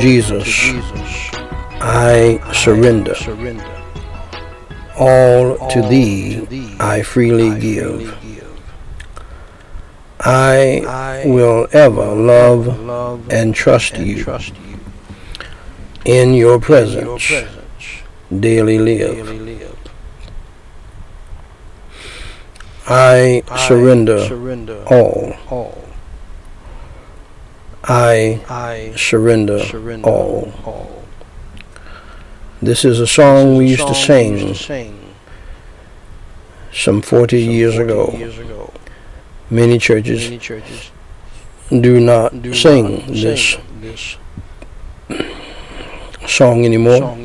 Jesus, I surrender. All to thee I freely give. I will ever love and trust you. In your presence, daily live. I surrender all. I surrender all. This is a song we used to sing some 40 years ago. Many churches do not sing this song anymore.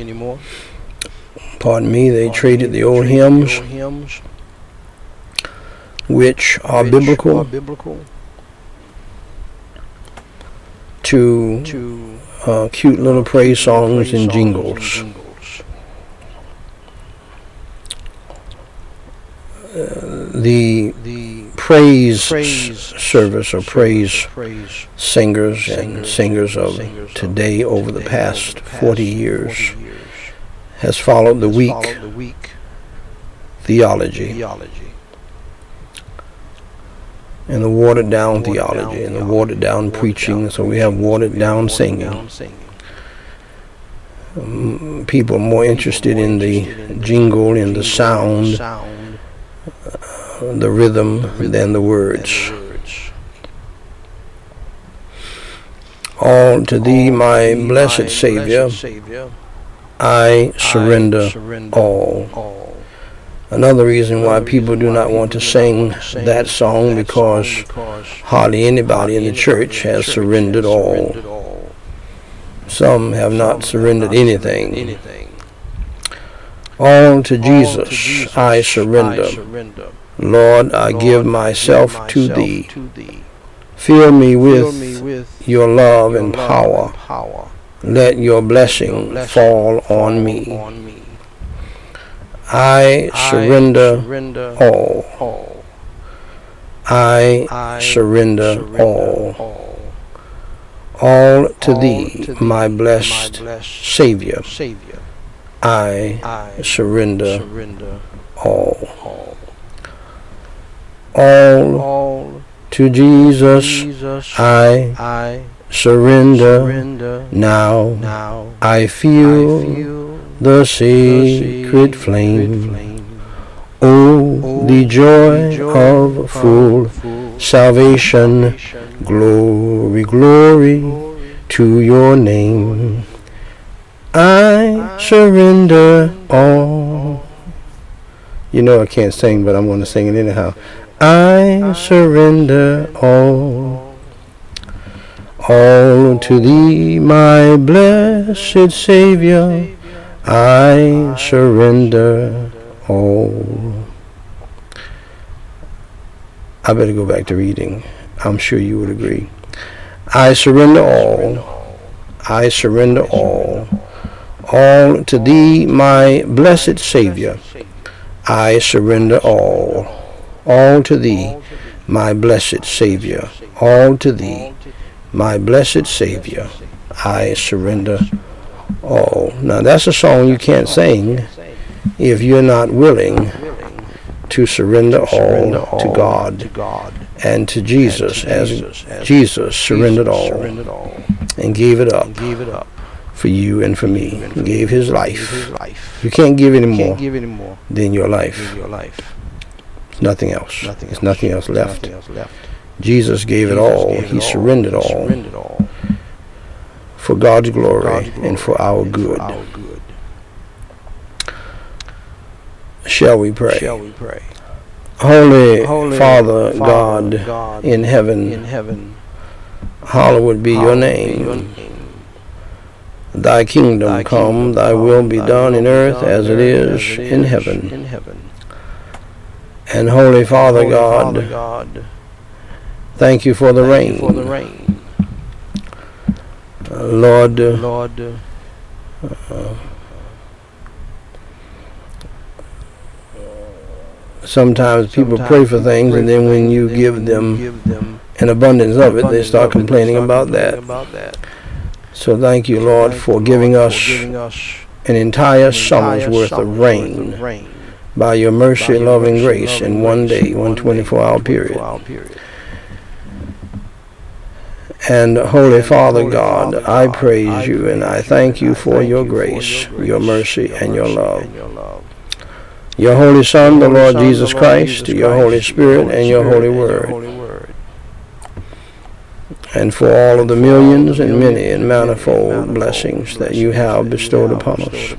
Pardon me, they traded the old hymns, which are biblical, to uh, cute little praise songs and jingles. Uh, the praise service or praise singers and singers of today over the past 40 years has followed the weak theology and the watered down theology and the watered down preaching. so we have watered down singing. um, people are more interested in the jingle and the sound the rhythm than the words. All to thee, my blessed Savior, I surrender all. Another reason why people do not want to sing that song because hardly anybody in the church has surrendered all. Some have not surrendered anything. All to Jesus I surrender. Lord, I give myself to thee. Fill me with your love and power. Let your blessing fall on me. I surrender all. I surrender all. All to thee, my blessed Savior. I surrender all all to Jesus I surrender now I feel the sacred flame. Oh the joy of full salvation glory glory to your name. I surrender all. You know I can't sing but I'm going to sing it anyhow. I surrender all, all to thee, my blessed Savior. I surrender all. I better go back to reading. I'm sure you would agree. I surrender all. I surrender all. All to thee, my blessed Savior. I surrender all all to thee, my blessed Savior, all to thee, my blessed Savior, I surrender all. Now that's a song you can't sing if you're not willing to surrender all to God and to Jesus as Jesus surrendered all and gave it up for you and for me. He gave his life. You can't give any more than your life. Nothing else. Nothing There's else. nothing else left. Nothing else left. Jesus gave it all. He, surrendered, all. For God's glory, God's glory and for our, and good. For our good. Shall we pray? Shall we pray? Holy, Holy Father, Father God, God, in heaven, in heaven, hallowed be hallowed your name. Be your name. Thy kingdom thy come, kingdom thy will be done in earth as it is in heaven. In heaven. And Holy Father, Holy God, Father God, thank you for the rain. Rain. Uh, Lord, uh, Lord, uh, sometimes people sometimes pray for things, and then when you give them, give them an abundance of it, they start complaining about that. about that. So thank you, Lord, for giving us an entire summer's worth of rain by your mercy, loving grace in one day, one 24-hour period. And Holy Father God, I praise you and I thank you for your grace, your mercy, and your love. Your Holy Son, the Lord Jesus Christ, your Holy Spirit, and your Holy Word. And for all of the millions and many and manifold blessings that you have bestowed upon us.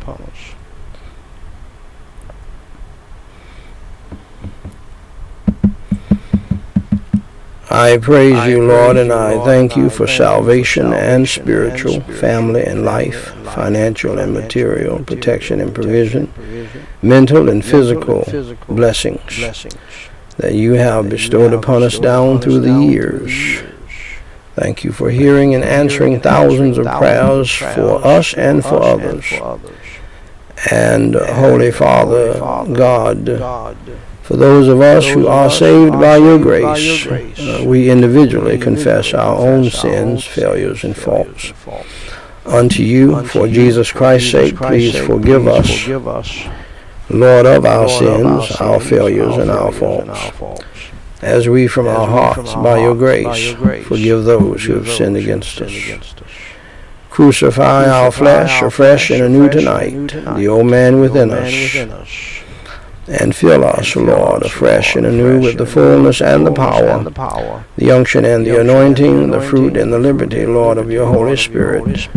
I praise you, Lord, and I thank you for salvation and spiritual, family and life, financial and material, protection and provision, mental and physical blessings that you have bestowed upon us down through the years. Thank you for hearing and answering thousands of prayers for us and for others. And Holy Father, God, for those of us who are saved by your grace, uh, we individually confess our own sins, failures, and faults. Unto you, for Jesus Christ's sake, please forgive us, Lord of our sins, our failures, and our faults, as we from our hearts, by your grace, forgive those who have sinned against us. Crucify our flesh afresh and anew tonight, the old man within us and fill us, Lord, afresh and anew with the fullness and the power, the unction and the anointing, the fruit and the liberty, Lord, of your Holy Spirit.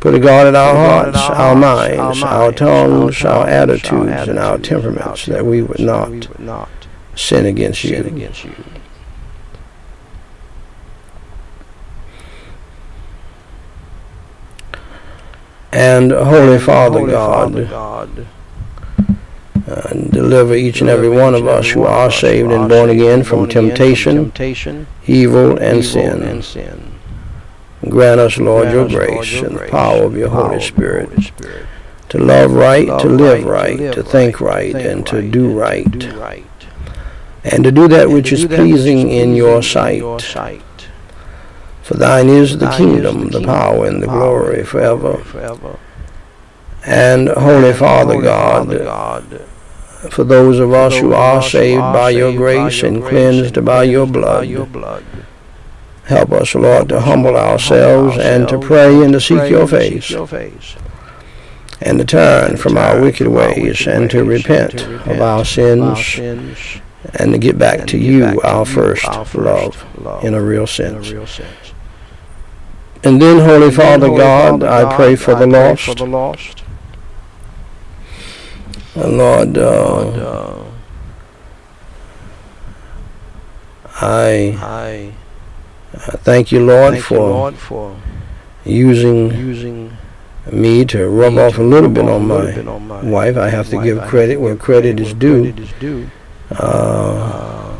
Put a guard at our hearts, our minds, our tongues, our attitudes, and our temperaments, that we would not sin against you. And Holy Father God, and deliver each and every one of us who are saved and born again from temptation, evil, and sin. Grant us, Lord, your grace and the power of your Holy Spirit to love right, to live right, to think right, and to do right, and to do that which is pleasing in your sight. For thine is the kingdom, the power, and the glory forever. And Holy Father God, for those of us who are saved by your grace and cleansed by your blood. Help us, Lord, to humble ourselves and to pray and to seek your face and to turn from our wicked ways and to repent of our sins and to get back to you, our first love, in a real sense. And then, Holy Father God, I pray for the lost. Lord, uh, I, I thank you, Lord, thank for, you, Lord, for using, using me to rub off a little bit on my, bit on my wife. I have to give credit where credit is due. Uh,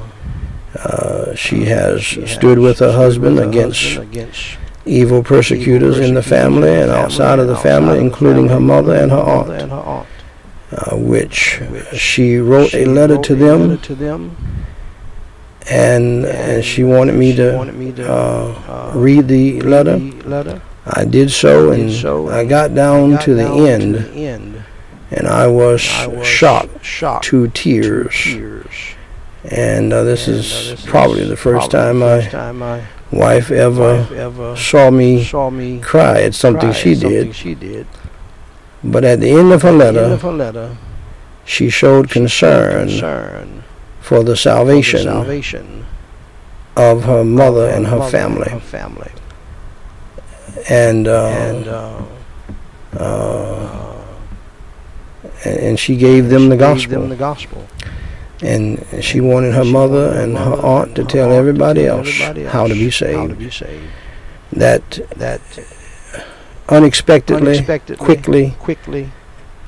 uh, she has she stood with her husband against, against evil persecutors in the family and outside of the family, including her mother and her aunt uh, which she wrote a letter to them, and, and she wanted me to uh, read the letter. I did so, and I got down to the end, and I was shocked to tears. And uh, this is probably the first time my wife ever saw me cry at something she did. But at the end of her letter, her letter she showed concern, concern for the salvation, for the salvation of her mother, of her and her, mother family. And, her family. and, uh, and, uh, uh, and she gave them the gospel. Them the gospel. And she wanted her mother and her aunt to tell everybody else how to be saved. That that unexpectedly, unexpectedly quickly, quickly,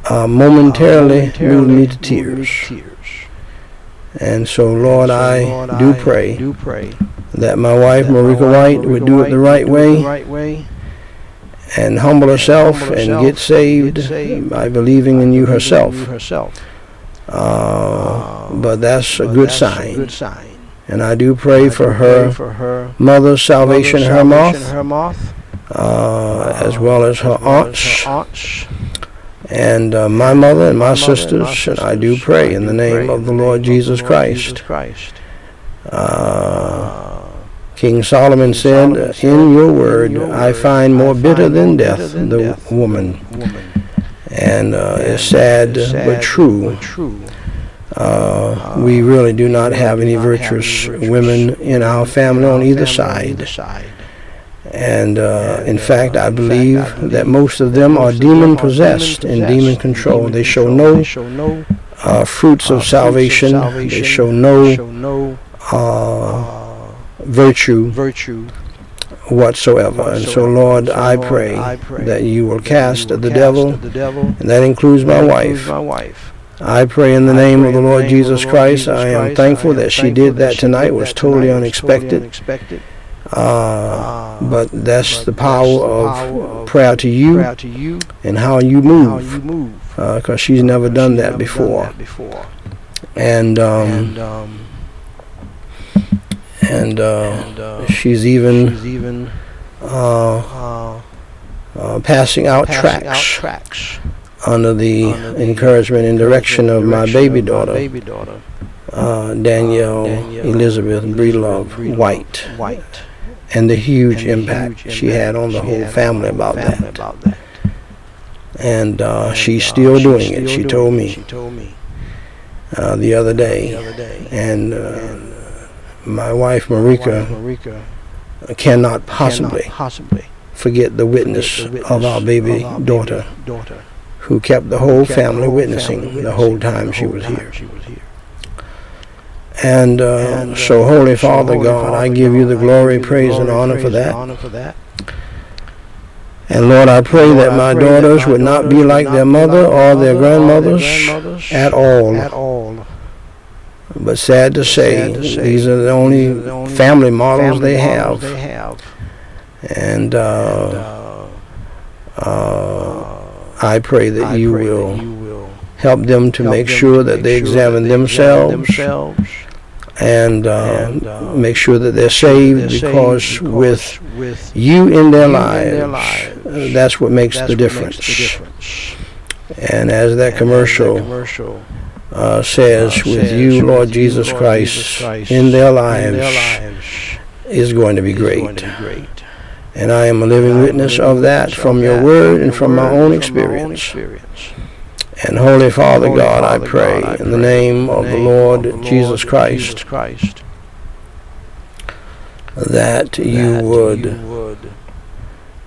uh, momentarily, uh, momentarily moved me to tears. tears. And so, Lord, so, I, Lord, do, I pray do pray that my wife, Marika White, would do it the right way, right way and humble herself and, herself and get, saved get saved by believing in you herself. herself. Uh, but that's, a, good that's a good sign. And I do pray, I for, her, for her mother's salvation, salvation her moth uh, as well as her aunts, and uh, my mother and my sisters, and I do pray in the name of the Lord Jesus Christ. Uh, King Solomon said, In your word I find more bitter than death the woman. And uh, it's sad but true. Uh, we really do not have any virtuous women in our family on either side. And uh, in fact, I believe that most of them are demon possessed and demon controlled. They show no uh, fruits of salvation. They show no uh, virtue whatsoever. And so, Lord, I pray that you will cast the devil, and that includes my wife. I pray in the name of the Lord Jesus Christ. I am thankful that she did that tonight. It was totally unexpected. Uh, but that's the power of prayer to you and how you move, because uh, she's never done that before. And um, and uh, she's even uh, uh, passing out tracks under the encouragement and direction of my baby daughter, uh, Danielle Elizabeth Breedlove White and the huge and the impact huge she had on the whole family about family that. About that. And, uh, and she's uh, still doing she's it. She, doing told me, she told me uh, the other day. The other day. And, uh, and uh, my wife Marika, Marika cannot possibly, cannot possibly forget the witness, the witness of our baby, of our daughter, daughter, who kept the whole family the whole witnessing, family the whole time, the whole she, was time she was here. And, uh, and uh, so, Holy Father Holy God, Father I give you the glory, praise, glory, and honor, praise for, that. honor for that. And Lord, I pray Lord, that my pray daughters that my would not be like their mother or their grandmothers, their grandmothers at all. At all. But sad to, say, sad to say, these are the only, the only family models, family they, have. they have. And, uh, and uh, uh, I pray that I you, pray will that you will help them to help make them sure to that make they examine they themselves, themselves and, uh, and uh, make sure that they're saved they're because, saved because with, with you in their lives, in their lives uh, that's what makes, that's the, difference. Makes the difference. And as that and commercial, as that commercial uh, says, uh, with says, you, Lord, Jesus, Lord Christ, Jesus Christ, in their lives, in their lives is going to be great. To be great. And I am a living witness of that from your word and from my own experience. And Holy Father Holy God, Father I pray, God, I in the name of the Lord, of the Lord Jesus, Christ, Jesus Christ, that, that you, would, you would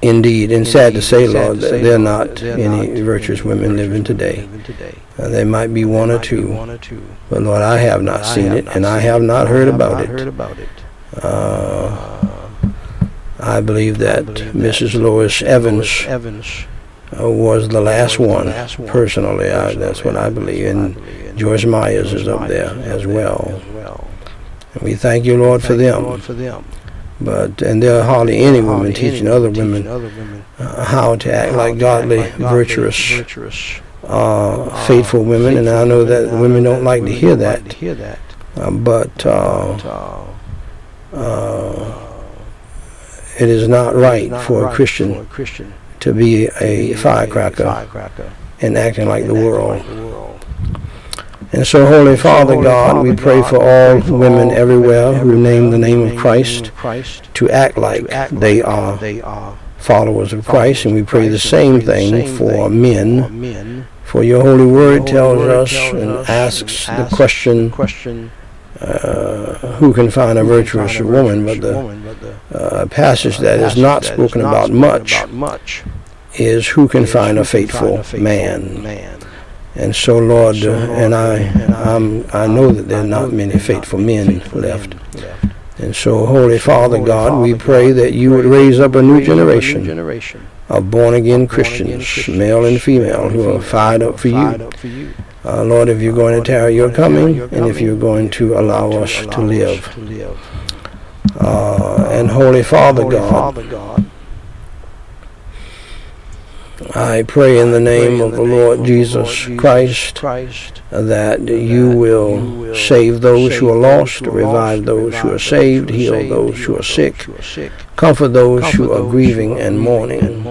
indeed, and sad to say, Lord, that there are not any virtuous women living today. Uh, there might be one or two, but Lord, I have not seen it, and I have not heard about it. Uh, I believe that Mrs. Lois Evans uh, was the last one, personally. I, that's what I believe. And George Myers is up there as well. And we thank you, Lord, for them. But and there are hardly any women teaching other women uh, how to act like godly, virtuous, uh, faithful women. And I know that women don't like to hear that. Uh, but uh, uh, it is not right for a Christian to be a firecracker and acting like the world. And so, Holy Father God, we pray for all women everywhere who name the name of Christ to act like they are followers of Christ, and we pray the same thing for men. For your holy word tells us and asks the question, uh, who can find a virtuous woman, but the uh, passage that is not spoken about much is who can find a faithful man. And so, Lord, uh, and I, I'm, I know that there are not many faithful men left. And so, Holy Father God, we pray that you would raise up a new generation of born-again Christians, male and female, who are fired up for you. Uh, Lord, if you're going to tarry your coming, and if you're going to allow us to live. Uh, and Holy Father God, I pray in the name of the Lord Jesus Christ that you will save those who are lost, revive those who are saved, heal those who are sick, comfort those who are grieving and mourning.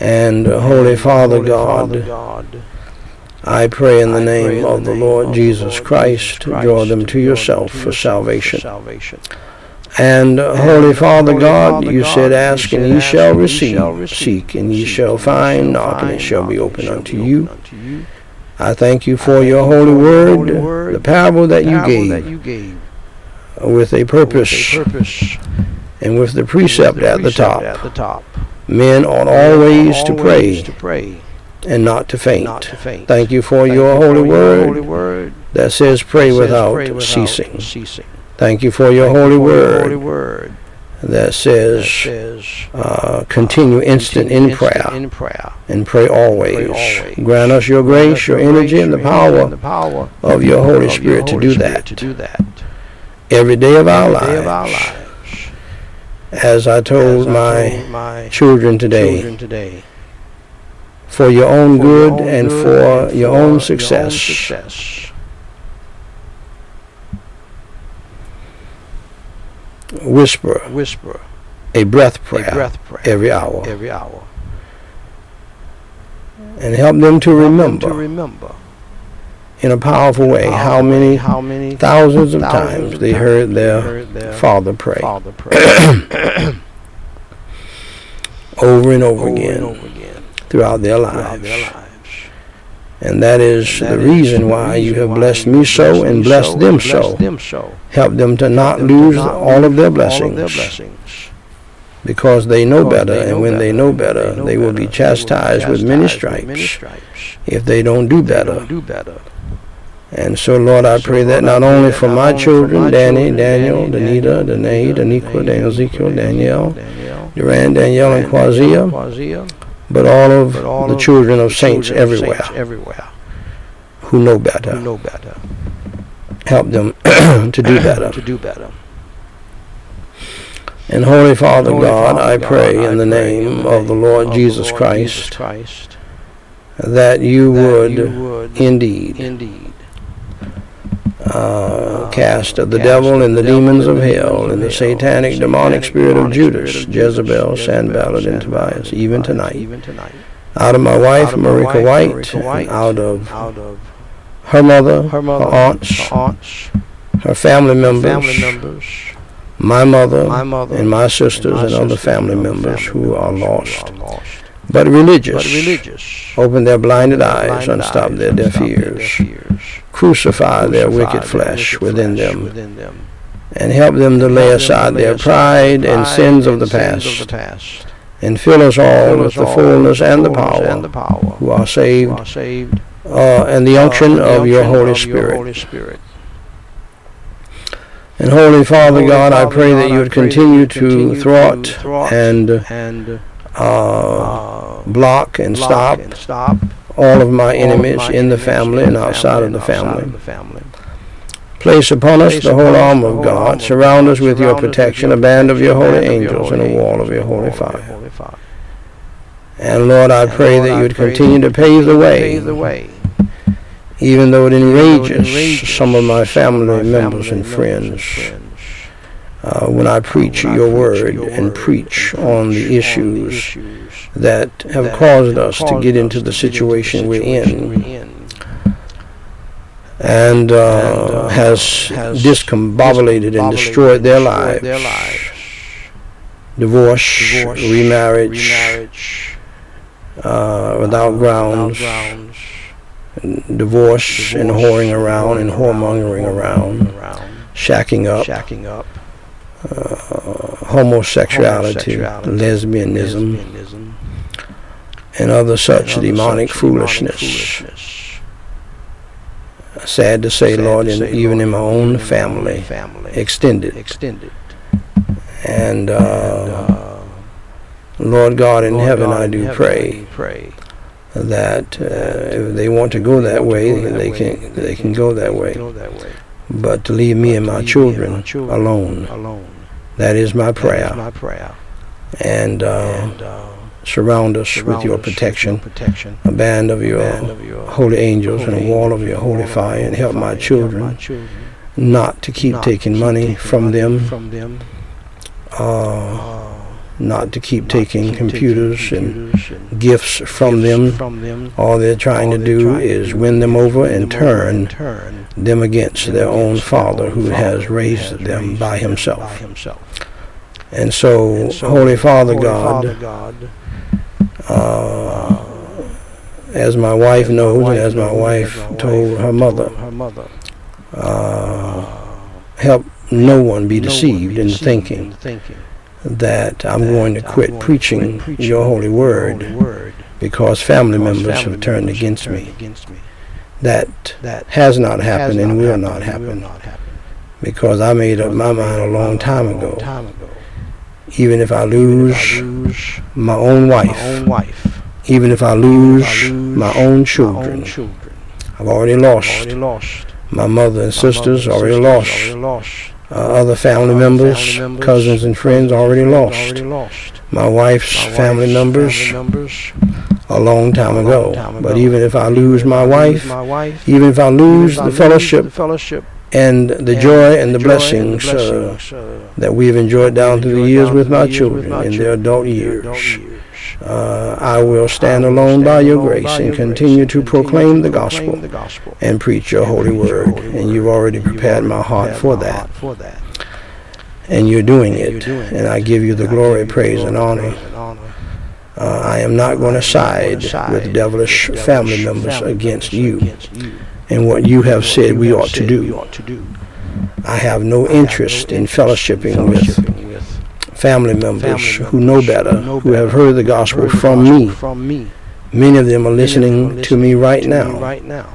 And Holy Father God, I pray in the name of the Lord Jesus Christ, to draw them to yourself for salvation. Uh, and Holy Father God, you said, Ask and ye shall receive, seek and ye shall find, knock and it shall be opened unto you. I thank you for your holy word, the parable that you gave, with a purpose and with the precept at the top. Men ought always to pray and not to faint. Thank you for your holy word that says, Pray without ceasing. Thank you for your holy word that says, uh, continue instant in prayer and pray always. Grant us your grace, your energy, and the power of your Holy Spirit to do that every day of our lives. As I told my children today, for your own good and for your own success. whisper, whisper, a breath prayer, a breath prayer. every hour, every hour, and help them to Help them remember to remember. in a powerful way how many how many thousands of times they heard their heard their Father pray. Father pray. Over and over over again. and over again throughout their lives. And that is the reason why you have blessed me so and blessed them so. Help them to not lose all of their blessings because they know better, and when they know better, they will be chastised with many stripes if they don't do better. don't do better. And so, Lord, I pray that not only for my children, Danny, Daniel, Danita, Daniel, Danae, Danita, Daniqua, Danae, Dan Ezekiel, Daniel, Danielle, Duran, Danielle, and Quazia, but all of but all the children of saints children everywhere saints everywhere who know who better. know better Help them to do better. to do better. And Holy Father Holy God, Father I pray I in the pray in name the of the Lord of Jesus Lord Christ Christ that you that would you would indeed indeed uh, cast of the devil and the demons of hell and the satanic demonic spirit of Judas, Jezebel, Sanballat, and Tobias, even tonight. Out of my wife, Out of my Marika White, out of her mother, her mother, her aunts, her family members, my mother, my mother, and my sisters and, other family members who are lost, who are lost, but religious. but religious. Open their blinded Their eyes, blinded unstop eyes, their deaf unstop their ears, ears. crucify their wicked their flesh wicked within flesh them, within them. and help them to And lay help to aside their aside pride and pride sins of the sins past, of the past. and fill us all Fill with us the all fullness and the power and the power who are who saved are saved uh, and the unction uh, and the of your Holy of Spirit. Your Holy Spirit. And Holy Father Holy God, I pray God, that you would continue to continue to thwart thwart and and uh, uh, block and stop all of my enemies in the family and outside of the family. of the family. Place upon us the whole upon us armor the of God. Surround us with your protection, a band of your holy angels, and a wall of your holy wall of your fire. And Lord, I pray that you would continue to pave the way, pave the way, even though it enrages some of my family members and friends. uh, when I preach your word and preach on the issues that have that caused have us to caused get us into the situation we're in. we're in. and, uh, And, uh, has, has discombobulated and destroyed their lives. their lives. Divorce, Divorce, remarriage, remarriage, uh, without uh, grounds, without grounds, divorce, and whoring around and whoremongering whoremongering around, around, shacking up, shacking up, uh, homosexuality, homosexuality, lesbianism, lesbianism, and other such and demonic such foolishness. foolishness. Sad to say, Sad Lord, to in, say, even Lord, in my even own in my own family, family, extended. extended. And, And, uh, uh, Lord God in Lord heaven, God I do heaven, pray pray that uh, if they want to go that way, go that they way, can they can go that way. Go that way. But to leave me and my leave me and children my children alone, alone. that is my is prayer. my prayer. And uh, And uh, Surround us with your us with protection, protection. a band of your Band of your holy angels and a wall of your holy fire, and help my and help children my children not to keep not taking keep money taking from money them, from them. uh, Uh, not to keep not taking keep computers taking and and gifts from them. From them. All they're trying All to do trying is do win them over and them turn and turn them against them their own Father who has raised them raised by them by himself. himself. And so, And so, Holy Father Holy God, Father God, uh, as my wife knows and as my wife told her mother, told her mother, uh, help no one be deceived in thinking in thinking that I'm going to quit preaching your holy word because family members have turned against me. against me. That That has not happened and will not happen will not happen. because I made up my mind a long time ago. Even if I lose my own wife, even if I lose if I lose my own children, I've already lost. My mother and sisters, already lost. uh, other family members, cousins and friends already lost. My wife's family members a long time ago. But even if I lose my if I lose wife, my wife, even if I lose if I the lose the fellowship and the and joy and the joy blessings, and the blessings, uh, that we've enjoyed down we've through the enjoyed years with my years with children my in their adult years, adult years. uh, I will stand I will alone by your grace by and your grace continue and to proclaim the gospel the gospel and preach your and holy preach word. holy And you've already prepared my heart prepared for my that. heart for that. And you're doing And you're it. doing And it. I give you the And glory, praise, and honor. and. Uh, I am not going to I am not side with devilish with family members family against members you against you. And what you have said we ought to do. ought to do. I have no I have no interest in fellowshipping with family members who know better, who have heard the gospel from me. Many of them are Many of them listening to me right now. Me right now.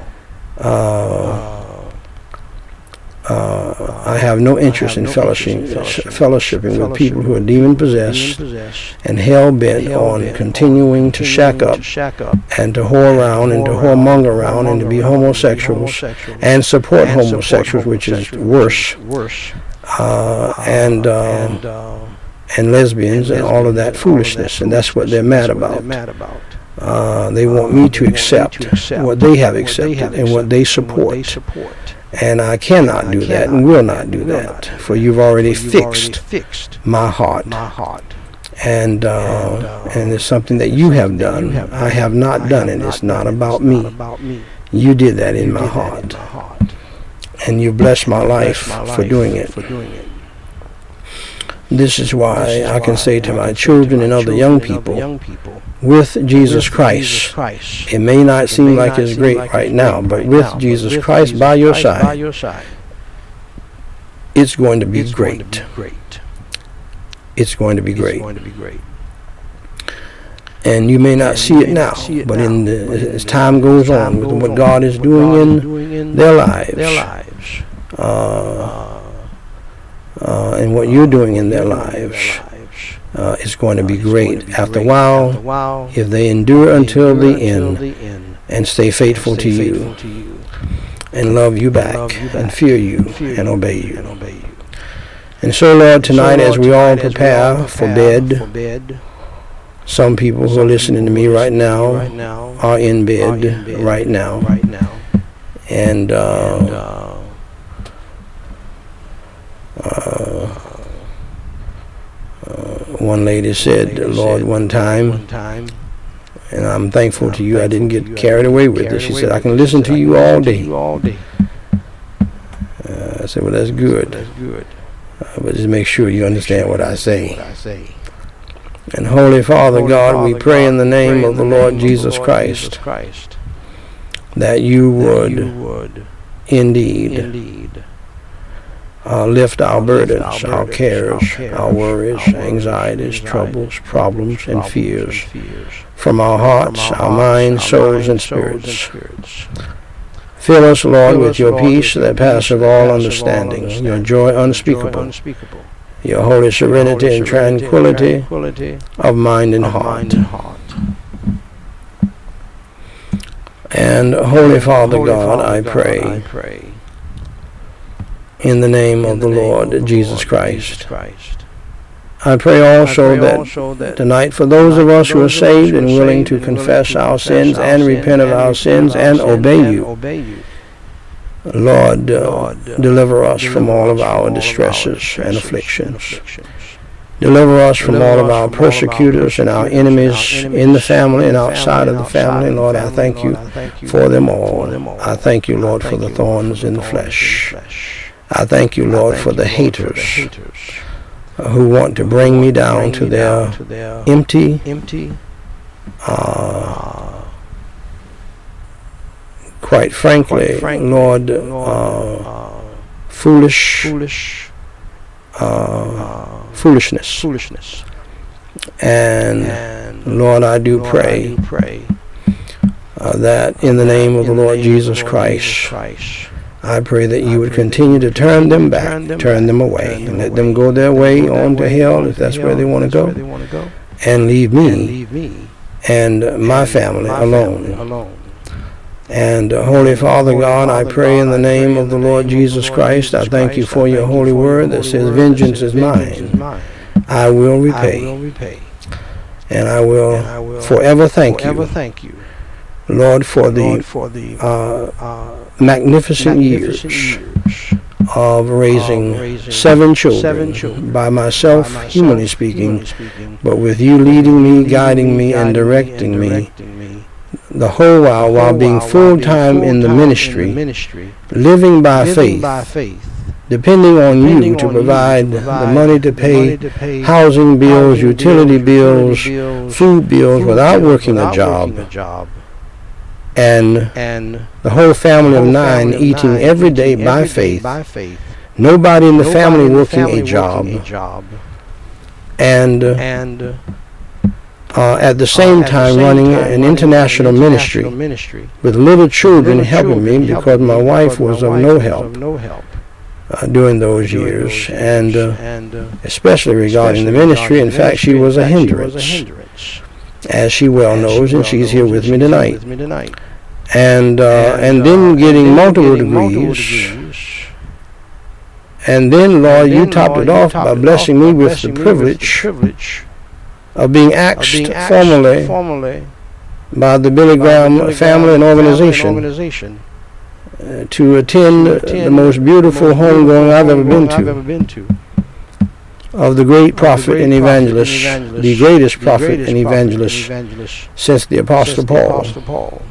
Uh, Uh, uh, I have no interest have in no fellowshipping, interest in fellowshipping with people who are demon possessed and hell bent on continuing to shack up to shack up, and to whore around and to whoremonger around and to be homosexuals and support and support homosexuals, which is worse, worse, uh, and uh, and, uh, and lesbians and all of that and foolishness, and that's what they're mad about. they're mad about. Uh, they want Uh, me to accept what they have what they have and what they accepted and what they support. And I cannot And I do that and will not do will that, not do for that, you've already For you've already fixed fixed my heart. my heart. And, uh, And, uh, and it's something that you have that you done. have I have not I done have it. It's not not done about me. not about me. You did that in You my did that heart. in my heart. And you blessed my life blessed my for doing it. For doing it. This is why I can say to my children and other young people, young people, with Jesus Christ, it may not seem like it's great right now, but with Jesus Christ by your side, it's going to be it's going to great. be great. It's going to be great. going to be great. And you may not see it now, not see it but in the, as time goes on with what God is doing in their lives, their lives, uh, uh, uh, and what you're doing in their you're doing in lives, uh, it's going to uh, be great. After a while, After a while, if they endure until the end and stay faithful to you faithful to you, and love you back and fear you and obey you. and obey you. And so, Lord, tonight as we all tonight as we prepare for bed, some people who are listening to me right listening to me now are in bed, right now. right now, And, uh, and uh, uh, uh, one lady said, Lord, one time, one time, and I'm thankful to you, I didn't get carried away with it. She said, I can listen to you all day. you all day. Uh, I said, well, that's good. That's good. Uh, but just make sure you understand what I say. What I say. And Holy Father God, we pray in the name of the Lord Jesus Christ that you would you would indeed indeed uh, lift our burdens, our cares, our worries, anxieties, troubles, problems, and fears. from our hearts, our, minds, souls, and spirits. Fill us, Lord, with your peace that passeth all understanding, your joy unspeakable, your holy serenity and tranquility of mind and heart. and Holy Father God, Father I God, pray, I pray in the name in of the the Lord of the Jesus Lord Jesus Christ, I pray I also pray that also that tonight for those of us who are those of us saved and willing to confess our sins and repent of our sins and obey you. Lord, uh, uh, deliver us from all of our distresses and afflictions. Deliver us from all of our from all of our persecutors and our persecutors and our enemies in the family and outside of the family. Lord, I thank you I thank you for them all. I thank you, Lord, for the thorns in the flesh. I thank you, Lord, thank for the Lord, for haters the haters who want to bring me down bring to their down to their empty, empty, uh, uh, quite frankly, quite frankly, Lord, Lord, uh, uh, foolish, foolish, uh, uh, foolishness. foolishness. And And Lord, I do Lord, I pray do pray uh, that in the name of the Lord Jesus Lord Christ, Jesus Christ, I pray that you would pray that you continue to turn them back, turn them turn back, them away, and let them go their way them go their on to hell if that's where they want to if that's where go, they want to go, and leave me and my family alone. And uh, Holy Father God, I pray in the name of the Lord Jesus Christ, I thank you for your holy word that says, Vengeance is "Vengeance is mine. I will repay, and I will and I will forever thank forever you, thank you, Lord, for Lord, the for the uh, uh, magnificent magnificent years years of raising of raising seven children, seven children by by myself, myself, humanly speaking, humanly speaking, but with you leading me, leading guiding me, and directing me directing me. the whole while the while being while while full being time in the full-time ministry, ministry, living by living faith, by faith, depending on depending you to on you provide, the money to pay money to pay housing bills, utility bills, bills, food bills without working without a job, working a job, and and the whole family the of nine family eating nine every day eating by every day faith, by faith, nobody in the nobody family in the working family a job, working a job, and uh, and uh, at the same at the time same running time an running international an ministry international ministry with little children little helping me because my wife was my of no was help of no help uh, during those during years, those and uh, and uh, especially regarding the ministry. In regarding the fact, she ministry, in was a fact, she was a hindrance. As she well As knows, she and well she's knows, here with me with me tonight. And uh, and, uh, then getting then multiple getting multiple degrees, degrees. and then Lord, And you topped Lord, it off by blessing me with the me with the privilege of being of asked being asked formally formally by the Billy Graham Billy family and Graham family organization organization uh, to attend uh, attend the most beautiful homegoing I've ever homegoing been I've ever been to. Of the great prophet and evangelist, the greatest prophet and evangelist since the Apostle Paul. Paul.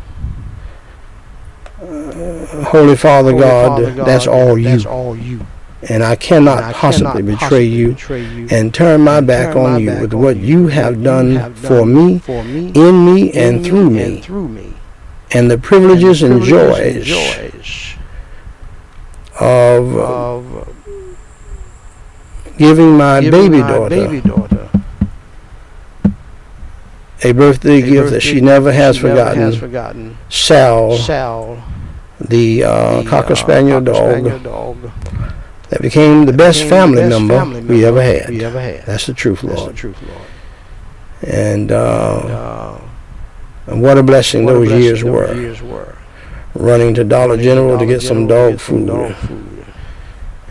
Holy Father God, that's all you, That's all you. and I cannot possibly betray you and turn my back on you with what you have done for me, for me, in me, and through me, and the privileges and joys of uh, of giving my giving baby my daughter baby daughter a birthday a gift that she never has she never forgotten. has forgotten. Sal, Sal, the uh, the, cocker uh, spaniel Cocker dog Spaniel dog that became the that best became family best member family we ever had. We ever had. That's the truth, That's the Lord. truth, Lord. And And, uh, uh, and what a blessing what a those blessing years those were. years were. Running to Dollar Running General to Dollar get some General to dog get some food, dog food.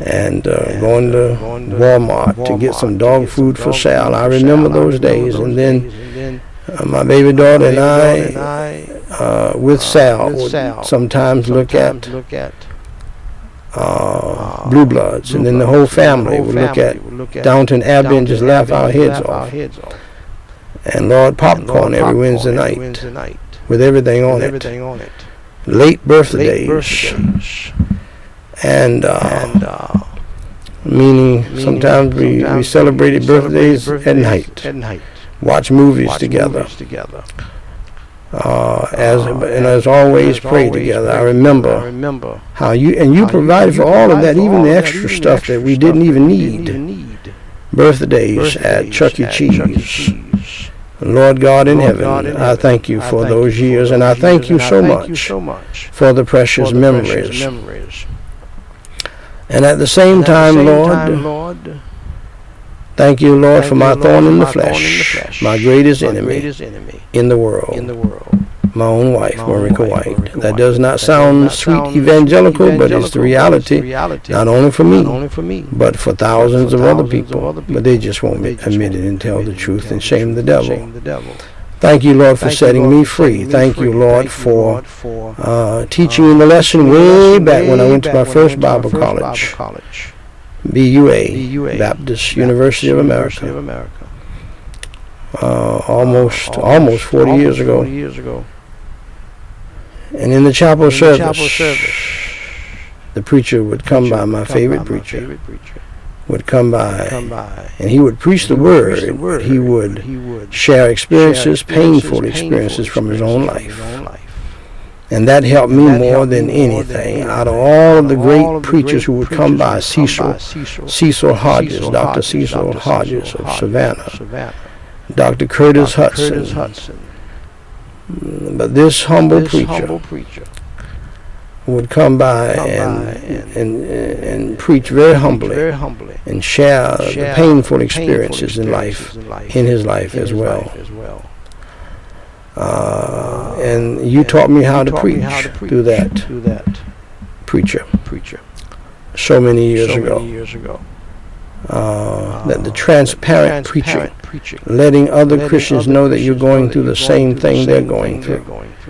And uh, going uh, to going to Walmart, to get some dog food for Sal. I remember those days, and then days, and then uh, my baby daughter and I, uh, with uh, Sal, would sometimes look at look at uh, uh, Blue Bloods, and then the whole family would look at would look at Downton Abbey and just laugh our heads off. And Lord, popcorn every Wednesday night with everything on it. everything on it. Late birthdays. And, uh, and uh, meaning, meaning sometimes we, we celebrated we birthdays, celebrated at night, At night. watch movies Watch together, movies together. uh, as Uh, and as always as pray always together. I together. I remember remember how you and you provided for all of that, even the that, extra even the stuff that we didn't even need. Didn't even need. Birthdays, at Chuck E. at Chuck E. Cheese. Cheese. Lord God in Lord heaven, God in I thank you for thank those years, and I thank you so thank you much so much for the precious for the memories. precious memories. And at the same at the time, same Lord, time, Lord, thank you, Lord, thank for my Lord, thorn in the my thorn in the flesh, flesh, my greatest my enemy greatest enemy in the world, in the world, my own wife, Marika White. That White. does not That does sound not sweet sound evangelical, but it's the reality, reality, not only for me, only for me, but for thousands for of other thousands of people. But they just won't They just admit won't it and tell the it and truth and shame the shame the devil. Thank you, Lord, for Thank you, setting Lord, me free. me Thank you. Lord, Thank for for uh, teaching uh, me the lesson way back when I went to my back when I first went to my Bible first Bible college, college, BUA, BUA, Baptist University of University of America, America. uh, almost Uh, almost 40 almost years ago. years ago. And in the chapel In the service, chapel service, the preacher would come preacher by, my favorite by, my preacher, favorite preacher, would come by, come by, and he would preach the word. the word. He would he would share experiences, share painful experiences from his own life. from his own life. And that helped me That more helped than me more than anything. anything. Out of all of the great all of the preachers great who would come by, Cecil, by, Cecil, Cecil Hodges, Cecil Dr. Hodges, Cecil Dr. Hodges of Savannah, Savannah, Dr. Curtis Dr. Hudson. Curtis Hudson. But this humble This preacher humble preacher would come by come and, by and, and, and, preach very humbly very humbly and share, share the painful painful experiences in life, experiences in life, in his life in as his well. life as well. Uh, and you And taught me how you to taught me preach how to through that through that preacher preacher so many years so ago. many years ago. Uh, that the Uh, transparent, preaching, preaching, letting other letting Christians other know that you're going through the same thing they're going through, they're going through.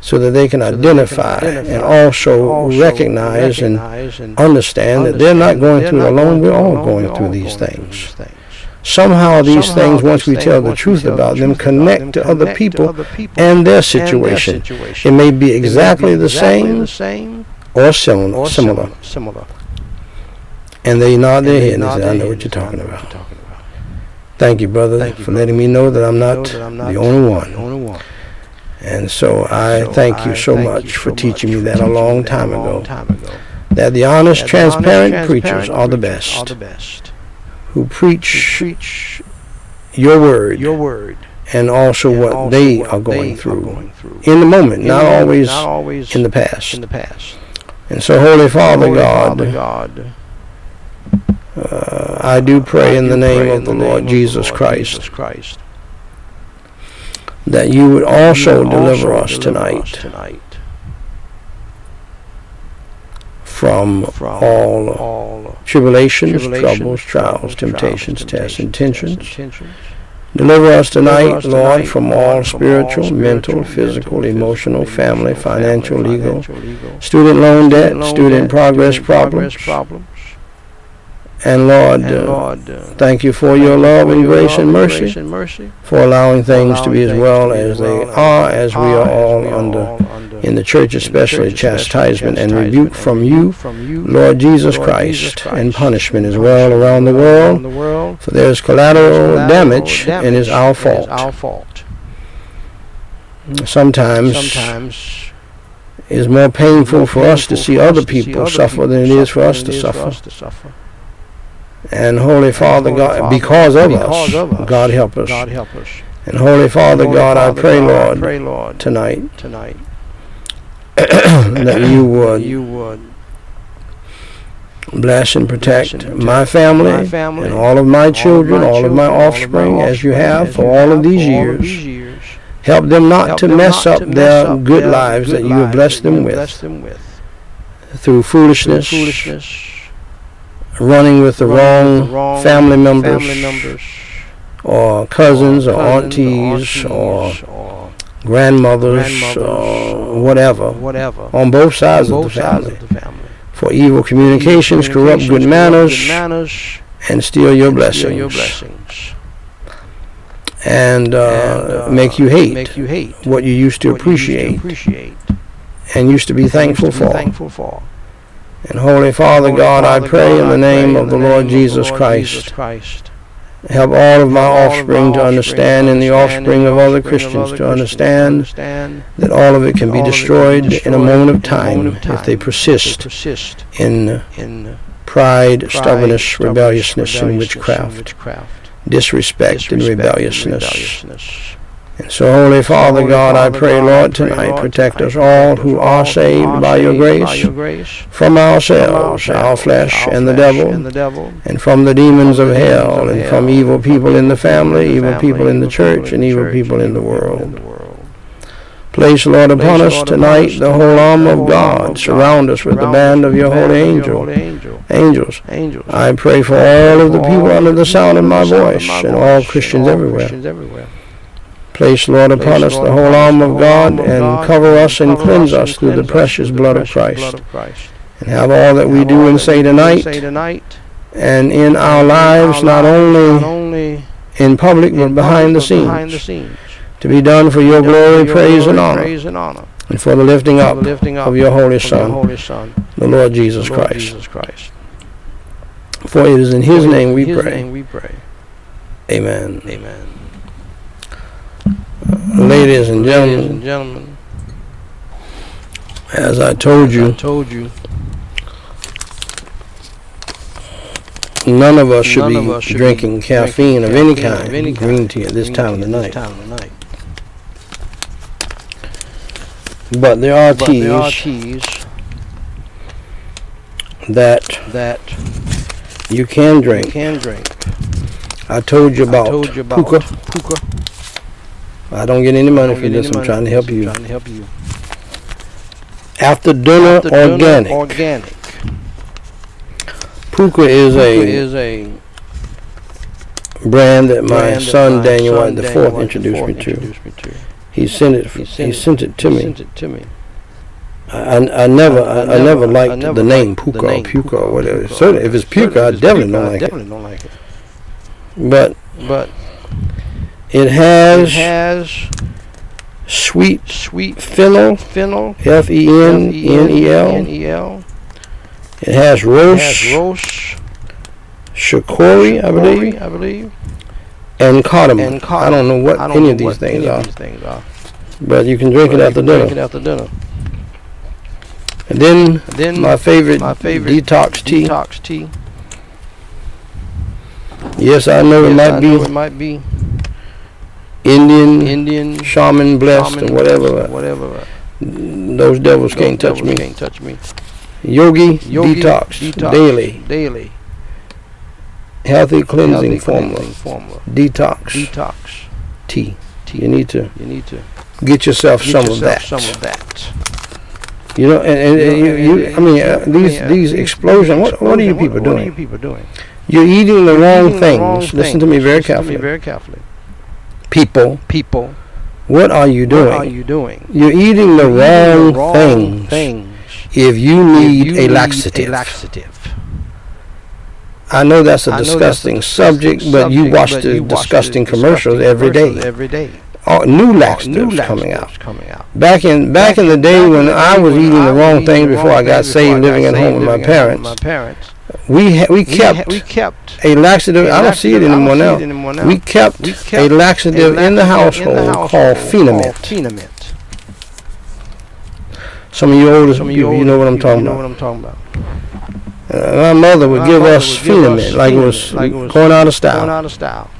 So that they can so that they can identify and also, recognize and understand that they're not going through it alone. We're all going through these things. Somehow these things, once we tell the truth about them, connect to other people and their situation. It may be exactly the same the same or sim- or similar. Similar. And they nod their head and say, I know what you're talking about. you're talking about." Thank you, brother, for letting me know that I'm not that I'm not the only one. And so I So thank you I so thank much you for so teaching much me that a teaching me long time a long ago. time ago. That the honest, That the transparent honest, preachers transparent are the preachers best Are the best. who Who preach preach your word your word and also and what also they what are going they through Are going through. in the moment, In not the always not always in the past. in the past. And so, Holy Father Holy God, Father God, uh, I do pray I in the name of the name Lord of Jesus Lord Christ Jesus Christ that you would also deliver us tonight from all tribulations, troubles, trials, temptations, tests, and tensions. intentions. Deliver us tonight, Lord, from all spiritual, mental, physical, emotional, family, financial, legal, student loan debt, student loan student debt, progress problems. And Lord, And uh, Lord, uh, thank you for your love and grace and mercy, and mercy for allowing things to be as well things to be as they are, as we are all under in the church, especially chastisement and rebuke from you, from you, Lord Jesus Christ, and punishment as well around the world. For there is collateral damage, and it's our fault. It's our fault. Sometimes Sometimes it's more painful for us to see other us to see people suffer than it is for us to it is suffer. Us. And Holy Father Holy God, Father, because of because of us, us, God help us. God help us. And Holy Father Holy God, I pray, God, I Lord, pray, Lord, tonight tonight that you would you would bless and protect, bless and protect my family, my family, and all of my children, all of my children, all of offspring, as you have as for you all have of these for all of years. these years. Help them not Help to them mess not up to mess their up good lives good that you have blessed them with them with through through foolishness, foolishness, running with the running wrong, with the wrong family members, family members, or cousins, or, cousins, aunties, or aunties, or grandmothers, grandmothers, or or whatever, whatever, on both sides on of the sides family. of the family. For evil communications, corrupt good Communications, manners, good manners, and steal your and blessings, steal your blessings, and, uh, and uh, make you hate make you hate what you used to what you used to appreciate appreciate, and used to be thankful used to be for. thankful for. And Holy Father Holy God, I pray God, in the name of the the Lord name of Jesus Lord Christ, Jesus Christ. help all of my Help all of offspring to understand and the offspring of the other Christians to understand that all of it can be all of it can be destroyed in a moment of time if they persist in in pride, stubbornness, rebelliousness, and witchcraft, disrespect, and rebelliousness. And so, Holy Father Holy God, I pray, God, Lord, tonight, Lord, protect us all who are saved by your grace by your grace, from ourselves, our flesh, and the devil, and the devil, and from the demons of hell, and from evil people in the family, evil people in the church, and evil people in the evil people in world. Place, Lord, upon us tonight the whole armor of God. Surround us with the band of your holy angel. your holy angel. Angels. Angels. I pray for all of the people under the sound of my the sound of voice and all Christians everywhere. Place, Lord, upon us the whole arm of God and cover us and cleanse us through the precious blood of Christ. blood of Christ. And have all that we do and say we do and tonight and in our lives, not only in public but behind the public, but behind the scenes, to be done for your glory, praise, and honor, and for the lifting up the lifting up of your Holy Son, the Lord Jesus Christ. Jesus Christ. For it is in His For it is in His name we pray. Amen. Amen. Ladies and Ladies gentlemen, and gentlemen, as I told I you, told you none of us should be us should be drinking caffeine of any caffeine of kind, any green kind, tea at this time of tea the at this night. time of the night. But there are But there are teas teas that that you can you drink. can drink. I told you I about told you about pukka. pukka. I don't get any money for this. I'm trying to help you. Trying to help you. After dinner, After dinner, organic. organic. Pukka is Pukka a is a brand that my brand that son my Daniel son White the fourth introduced IV me to. introduced me to. He sent it. He He sent sent, it- it to me. Sent it to me. I, I, I never I, I never liked I never the name the Pukka or Pukka or whatever. Pukka Certainly, if it's Pukka, I definitely Pukka, don't I like it. definitely don't like it. But But it it has has sweet sweet fennel, fennel, F E N N E L. F-E-N-N-E-L. It has It roast has roast, chicory, I believe, I believe, and cardamom. and I don't know what don't any know of these what things any are, of these things are. but you can drink But it after can drink dinner. it after dinner. And then And then my favorite, my favorite detox tea. detox tea. Yes, I know it might I be know it might be Indian, Indian, shaman blessed, shaman or whatever. blessed, whatever. Those devils Those can't touch devils me. Can't touch me. Yogi, Yogi detox, detox daily, daily healthy cleansing healthy formula, cleansing formula. detox Detox tea. tea. You need to You need to get yourself get some yourself of that. some of that. You know, and, and, and You you, know, you, and- I mean, uh, these these these- explosion. What what are you people what, What are you doing? people doing? You're eating the wrong Eating the things. Listen to me very Listen to carefully. me very carefully. People, People, what are you doing? what are you doing? You're eating the wrong, the wrong things. things. If you need If a you laxative. A laxative. I know that's a I know that's a disgusting disgusting subject, but you watch but the you watch disgusting the commercials disgusting every commercials day. Every day. Oh, new New laxatives coming out. coming out. Back in back in the day back when in the I day was when eating I the was wrong eating the before wrong I got thing saved before I living got at home saved living at home with My parents. We ha- we We, kept ha- we kept a laxative. a I don't see it laxative- anymore see now. it anymore now. We kept, We a kept laxative, in, the laxative household called Feen-a-mint. Feen-a-mint. Some of you older Some of people, you know what I'm talking about. You know what I'm talking about. Uh, my mother would My give mother us would give us Feen-a-mint like it was like it was going out of style. Going out of style.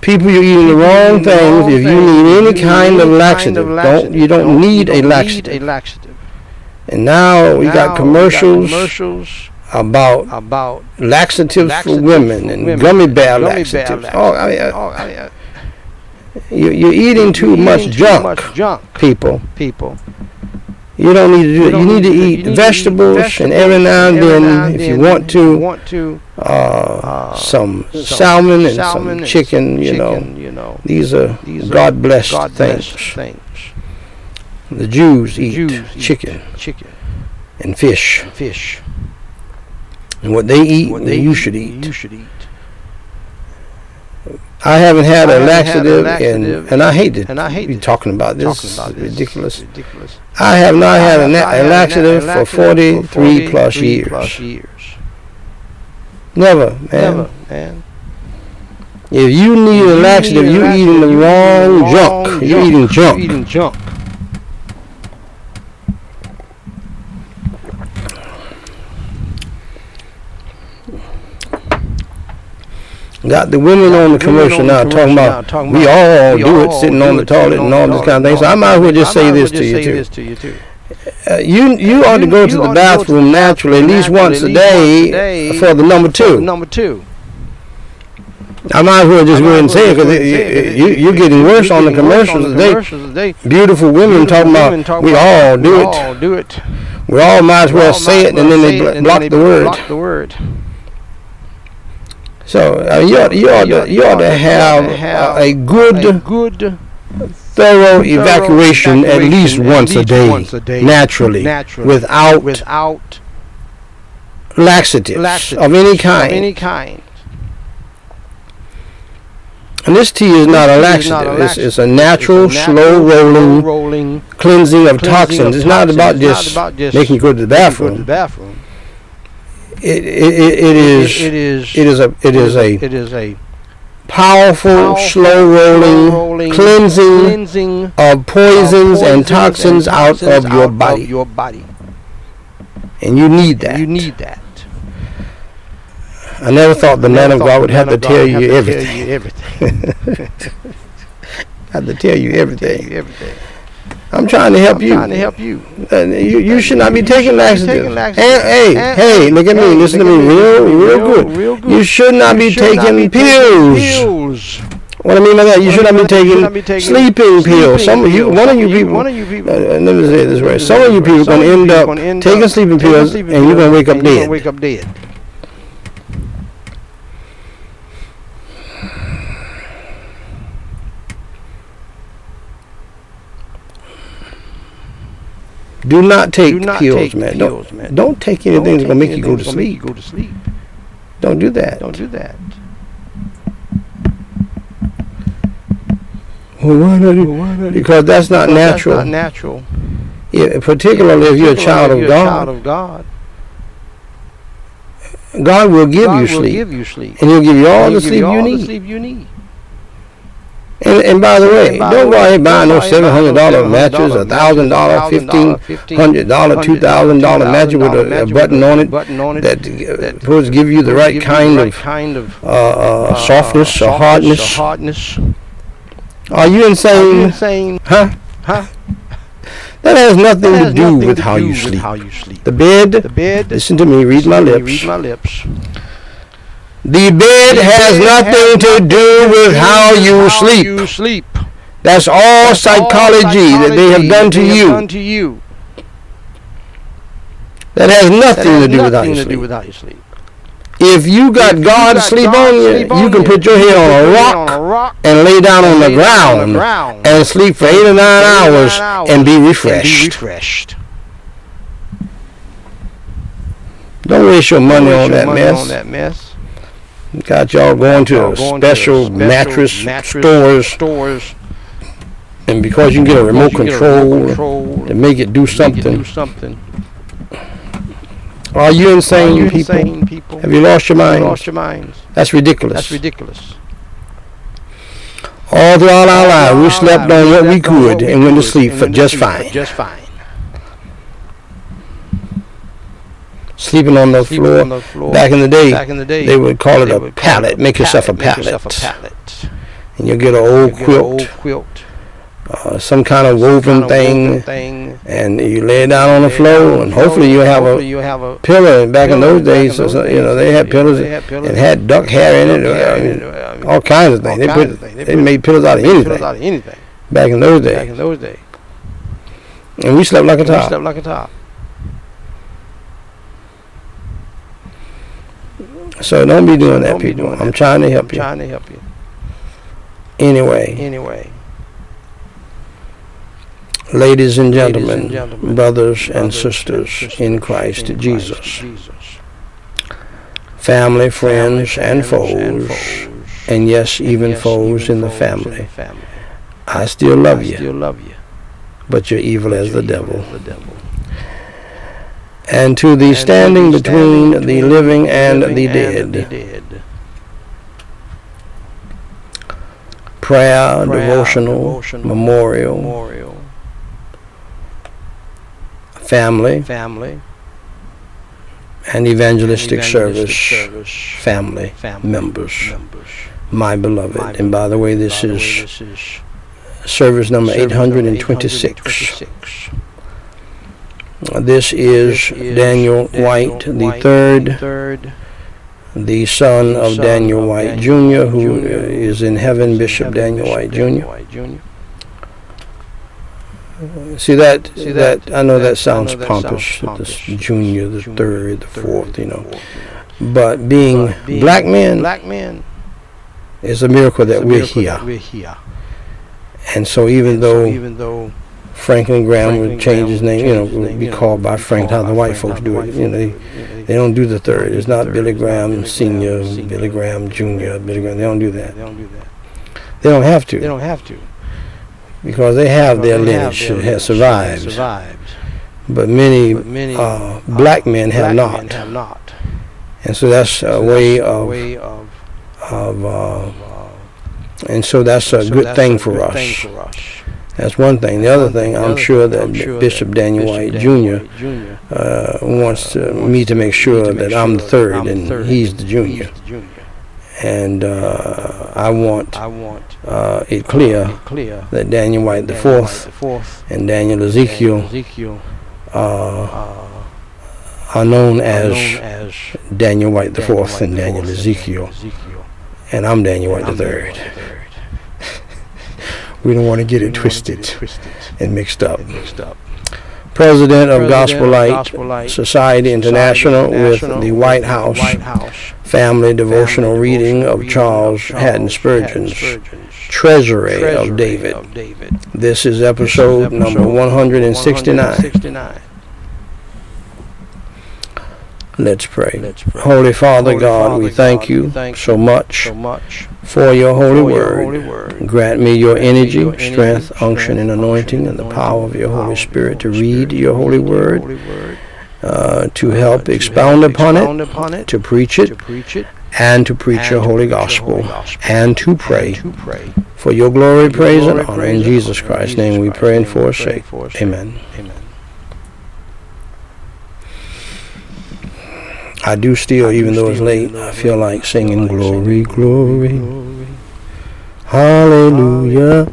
People, you're eating the wrong things. If you need any kind of laxative, don't you don't need a laxative. A laxative. And now we got commercials commercials about about laxatives, for women and women gummy bear gummy bear laxatives. laxatives. Oh, I mean, uh, Oh, I, uh, you, you're eating too you're much eating junk, Too much junk, people. people. You don't need to do You it. You don't need to eat need vegetables, and every now and every then, now and if you want to, want to, uh, uh, some, some salmon and salmon some and chicken. You know, chicken, you know, these are these God blessed God things. things. The Jews eat Jews eat chicken chicken, and fish, and fish. And what they eat, What you eat, should eat. You should eat. I haven't had I a haven't had a laxative, laxative, and, and I hate to and I hate be talking about this. Talking about ridiculous. ridiculous. I have not had a, have a had a laxative, for laxative 43 plus 43 years. plus years. Never, man. Never, man. If you need a laxative, you're laxative, eating the wrong junk. You're eating junk. You're eating junk. Got the women on the commercial now talking about we all do it sitting on the toilet and all this kind of thing. So I might as well just say this to you too. this to you too. Uh, you you ought to go to the go to the bathroom naturally at least once a least once a day for the number two. Number two. I might as well just go ahead and say it because you, you, are getting worse on the commercials today. Beautiful women talking about we all do it. All do it. We all might as well say it, and then they block the word. Block the word. So uh, you, ought, you, ought to, you ought to have a good, good thorough evacuation at least once a day, naturally, without, without laxatives of any kind. Of any kind. And this tea is not a laxative. It's, it's, a natural, it's a natural slow rolling, rolling cleansing of cleansing toxins. Of it's, not about, just not about just making you go to the bathroom. To the bathroom. It, it, it, it is it is it is a it is a it is a powerful, powerful slow rolling, rolling cleansing, cleansing of poisons, poisons and toxins, and toxins out, of, out your body. of your body. And you need that. You need that. I never thought the man of God would have to tell you everything. Have to tell you everything. I'm trying to help I'm you. Trying to help you. Uh, you, you should not be taking laxatives. Hey, hey, hey, look at me. Listen to me real, real good. Real good. You should not be taking pills. What I mean by that, you should not be taking sleeping pills. Some of you, one of you people, one of you people. Uh, let me say this right. some of you people are going to end up taking sleeping pills, and you're going to wake up dead. Do not take do not pills, take man. Pills, don't, man. don't take anything that's gonna make you go to sleep. Go to sleep. Don't do that. Don't do that. Well, why not? Well, why not? Because that's not because natural. That's not natural. Yeah, particularly yeah, if you're a child of God. Child of God. God will give God you sleep. Give you sleep. And He'll give you all, the, give sleep you all the sleep you need. And, and by the way, by don't go out here buying no seven hundred dollar mattress, a $700 thousand, fifteen hundred dollar, two thousand dollar mattress with a, a button on it button on it that uh, supposed to give you the right kind you the right of kind of uh, uh, softness or hardness. Are you insane? Huh? Huh? That has nothing That to do nothing with to how do you with sleep. How you sleep. The bed, The bed. listen to me, read my lips. Read my lips. The bed has nothing to do with how you sleep. You. That's all psychology that they have done to you. you. That has nothing to do with how you sleep. with how you sleep. If you got If you God got sleep God on you, sleep you on can put your head on a rock on a rock and lay down on the down on the ground ground and sleep for eight or nine hours nine and be and be refreshed. refreshed. Don't waste your money Waste on your that money. On that mess. Got y'all going to Y'all going to special, special mattress, mattress stores, Stores. and because you can get a remote get a control to make it do make it something. do something. Are you insane, Are you people? insane people? Have you lost your You mind? lost your minds. That's ridiculous. That's ridiculous. All throughout our lives, we slept on what we slept on what could and went to sleep for just fine. Just fine. Sleeping on the Sleeping floor. on the floor. Back in the day, in the day, they would call it a pallet. Make yourself a pallet. yourself a pallet. And you'll get an old You get an quilt, old quilt. uh, some kind of woven kind of thing, woven thing. and you lay it down on the floor, and hopefully you'll have a you'll have a pillow. And back in those days, in those so- you know, they had pillows they had pillows and had duck hair in it. duck hair in it, I mean, all kinds of things. They put. They they made pillows out of anything out of anything back in those days. back in those days. and we slept like a We top. slept like a top. So don't be doing that, Don't people. doing I'm that. trying to help I'm you. trying to help you. Anyway, Anyway, ladies and Ladies and gentlemen, gentlemen, brothers and brothers sisters in Christ in Jesus, Christ Jesus. family, friends, and friends, and foes, foes, and yes, even yes, foes even in the family. in the family. I still love I you, still love you. but you're evil as You're evil devil. as the devil. And to the standing between the living and the dead, prayer, devotional, memorial, family, family, and evangelistic, service, service, family, members, my beloved. And by the way, this By the way, is this is service number service number 826. 826. This is Daniel White, the third the son of Daniel White Jr., who is in heaven, Bishop Daniel White Jr. See that? See that? I know that sounds pompous. The junior, the third, the fourth, you know. But being black men, is a miracle that we're here. We're here. And so even though Franklin Graham would change his name, you know, would be called by Frank, how the white folks do it. You know, they, they don't do the third. It's not Billy Graham Senior, Billy Graham Junior, Billy Graham. They don't do that. They don't do that. They don't have to. They don't have to. because they have their lineage has lineage survived. But many But many uh, black men have not, have not. and so that's a way of way of, uh, uh, and so that's a good thing for us. Thing for us. That's one thing. The other thing, I'm sure that Bishop Daniel White Jr. Uh, wants to, me to make sure that I'm the third and he's the junior. he's the junior. And uh, I want I want uh, it clear clear that Daniel White the fourth fourth, and Daniel Ezekiel Ezekiel uh, uh, are known as as Daniel White the fourth and Daniel Ezekiel, Ezekiel. and I'm Daniel White the third. White the third. We don't want to get it don't wanna get twisted twisted and mixed up. and mixed up. President of Gospel Light Gospel Light Society International with the White House White House Family Devotional Family Reading Devotional of Reading Charles of Haddon Charles Spurgeon's Haddon Spurgeon's Treasury of David. of David. This is This is episode number 169. 169. Let's pray. Let's pray. Holy Father Holy God, Father we thank God, you we thank so much so much for your holy for your word. holy word. Grant me your Grant energy, your energy, strength, unction, and anointing, and the power of your Holy Spirit to read your holy word, uh, to uh, help to expound help upon it, upon it, to preach to it, preach it, and to preach and your to holy gospel, gospel, and to pray and to pray. for your glory, your praise, and glory, honor. In and Jesus honor. In Christ's Jesus name we Christ's pray and name we pray sake. for our sake. Amen. Amen. I do still, I do even though it's late, I feel like singing glory, singing glory, hallelujah.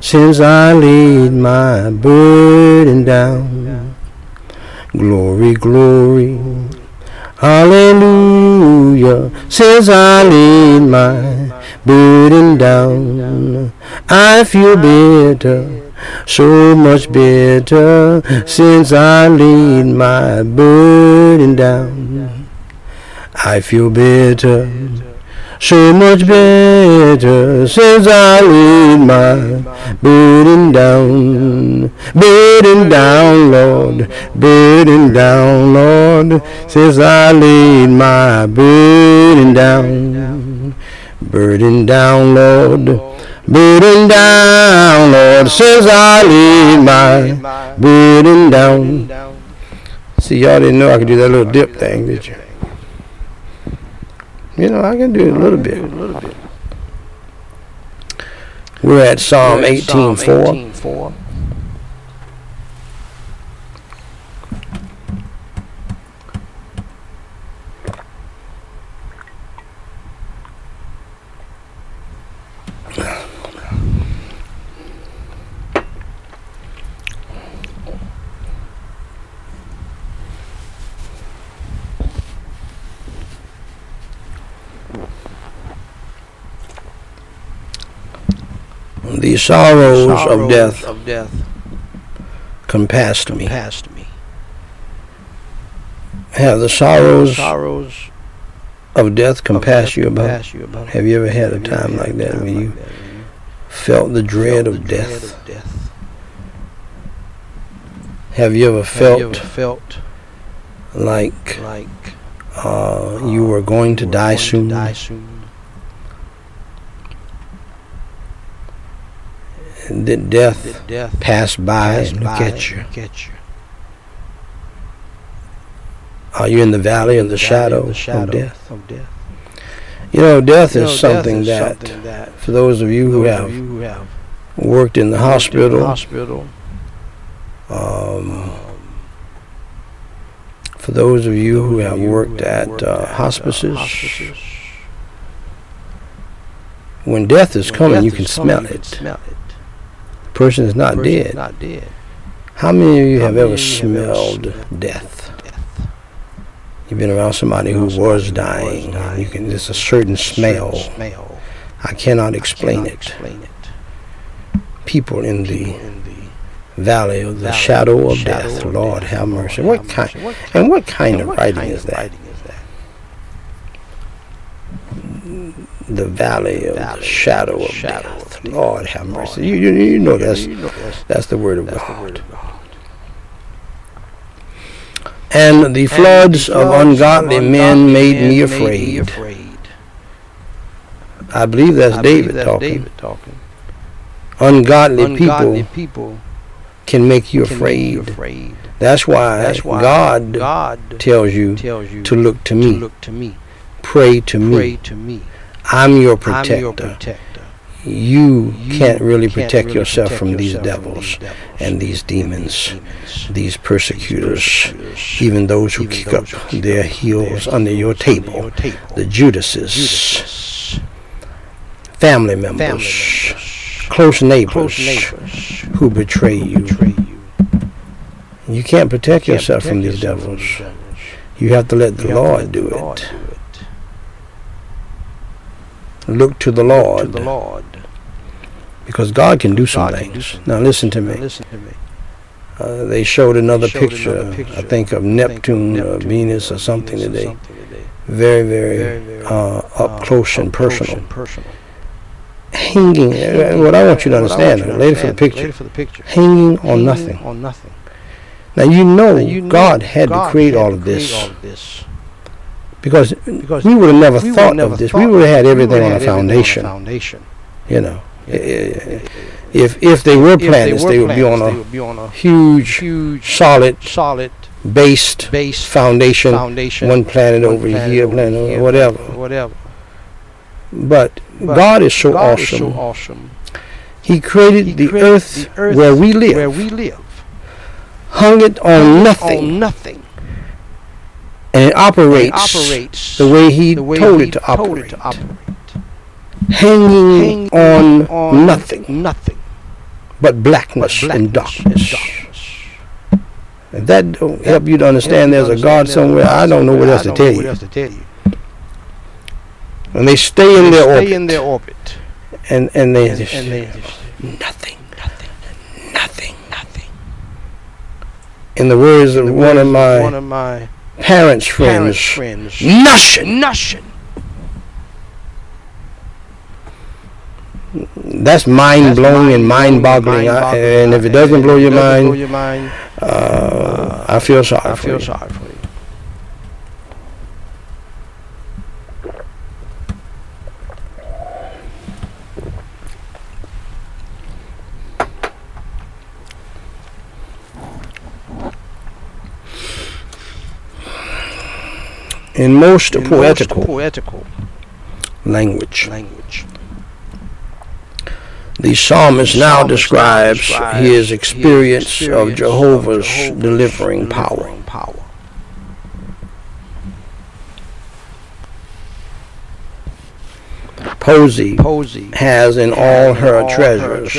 Since I laid my burden down, glory, glory, hallelujah. Since I laid my burden down, I feel better, so much better. Since I laid my burden down, I feel better. So much better since I laid my burden down, burden down, Lord, burden down, Lord, since I laid my burden down, burden down, Lord, burden down, Lord, says I laid my burden down. See, y'all didn't know I could do that little dip thing, did you? You know, I can do it a little bit. We're at Psalm 18:4. 18:4. The sorrows of death of death compassed me. passed me. Have the sorrows Sorrows of death of compassed death you about? compass you about. Have you ever had a Have you ever time like that time when you felt the dread felt of the dread death? of death? Have you ever Have you ever felt felt like like uh, you were going to die going soon? die soon? And Did death death pass by and look at you? Are you in the valley of the shadow of death? You know, death is something that, for those of you who have you who have worked in the worked in the hospital, um, um, for those of you who have worked at uh, at, uh, hospices, when death is coming, you can smell it. Smell it. The person is not Person is dead. Not dead. How many of you How have ever you have ever smelled smelled death? Death. You've been around somebody who was dying. and You can. There's a certain smell. Smell. I cannot explain Cannot it. Explain it. People in the in the valley of the valley shadow the of shadow death. of Lord death. have mercy. Lord What have kind? mercy. What And what kind and of what writing kind is of that? writing is that? The valley of Valley the shadow of shadow death. of death. Lord have mercy. You, you, you know that's that's, the word of that's God. word of God. And the floods the of floods ungodly men made me afraid. afraid. I believe that's I believe David that's talking. David talking. Ungodly, Ungodly people people can make you can make afraid. you afraid. That's why, That's why God, God tells you tells you to look to to look to me, pray to me. pray to me. I'm your I'm protector. your protector. You, You can't really can't protect really yourself protect from these from devils these devils and these demons, these demons, these persecutors, persecutors, even those who even kick those up who their heels under your under table, your table. the Judases, Judases, family members, family members, close neighbors, close neighbors who betray who you. betray you. You can't protect Can't yourself from these yourself devils. devils. You have to let the You have to Lord do it. Look to the Lord. To the Lord. because God can do some God can do some Now listen to me. listen to me. Uh, they showed another showed picture, another I think of think Neptune, or Venus, or or something Venus or today. something today. Very, very, Very, very, uh, up uh, close and up close personal. and personal. Hanging. uh, what I want you to understand, you to later for the understand, picture, later for the picture. hanging on nothing. On nothing. Now you know, Now, you know God had God to create had all of create this all of this because because we would have never we thought never of this. We would have had everything on a have everything foundation. foundation. You know, Yeah. If if they were If they planets, were they would be planets, on they a would be on a huge, huge, solid, solid based base foundation. foundation. One planet one over planet here, over planet over here, whatever. whatever. But, But God is so God awesome. is so awesome. He created, He the, created earth the earth where we live, Where we live. hung it on nothing, On nothing. And it And operates, it operates the way He the way told, he it, to told operate, it to operate. hanging Hanging on, nothing Nothing. but But blackness, blackness and darkness. darkness. If that don't help you to understand there's a God somewhere, I don't know what else to tell you. What else to tell you? And they stay in their stay orbit, in their orbit. and and they And, just and nothing, nothing, nothing, nothing. In the words of one of my of my parents' parents' friends, friends. nothing. Nothing. That's mind blowing and mind boggling. and mind-boggling. And if it doesn't blow your mind, uh, I feel sorry I feel sorry for you. In most In most poetical poetical language, language. the psalmist now describes his experience of Jehovah's delivering power. power. Posey has in all her treasures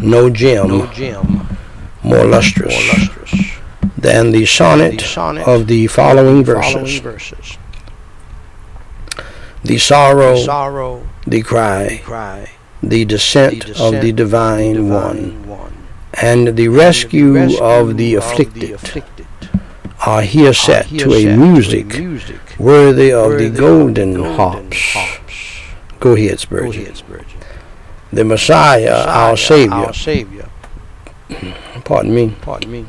no gem no gem more lustrous more lustrous than the sonnet the sonnet of the following the verses. following verses. The sorrow, The sorrow, the cry, cry, the descent, the of the descent divine, one, one, and the and rescue, rescue of the afflicted afflicted are here are set here to a music to a music worthy of worthy the golden, golden harps. harps. Go ahead, Go Spurgeon. ahead, Spurgeon. The Messiah, our Messiah, Savior, our Savior, pardon me, pardon me,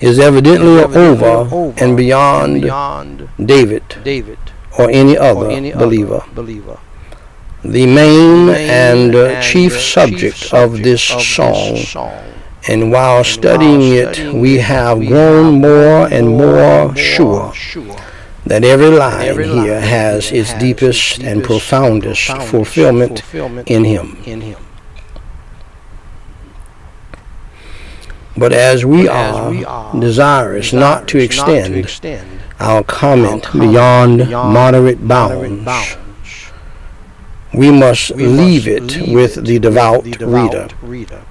is evidently, evidently over, over and beyond, beyond David David or any other or any believer. other believer. The main, Main and, uh, and, chief subject chief of this of song this song. And while And studying while it, studying we have we grown more and more more sure sure that every line every here line has its has deepest its and profoundest profoundest fulfillment fulfillment in Him. in Him. But as we, But as are, we are desirous not to desirous not extend to extend our comment our comment beyond, beyond moderate bounds, bounds, we must we leave must it with the devout the devout reader. reader.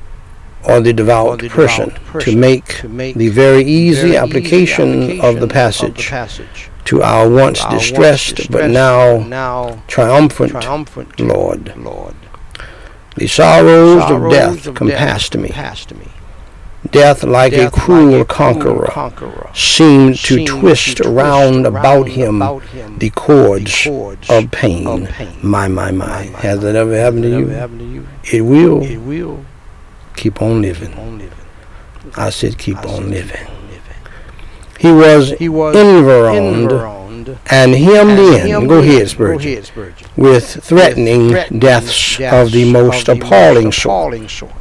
or the devout, or the person, devout to make to make the very easy very application, of the of passage passage to our once Our once distressed, but now now triumphant triumphant Lord. Lord. The sorrows, of Sorrows death of compassed death me. compassed me. Death, like Death, a cruel like conqueror, conqueror, seemed to twist to round twist about him about him the the cords cords of pain. of pain. My, my, my. My, my, Has that ever happened to you? happened to you? It will. It will Keep on living. keep on living. I said keep I said on keep living. on living. He was He was environed environed and hemmed in. hemmed Go ahead, Spurgeon. ahead, Spurgeon. With threatening, threatening deaths, deaths of the most of the appalling most sort. appalling sort.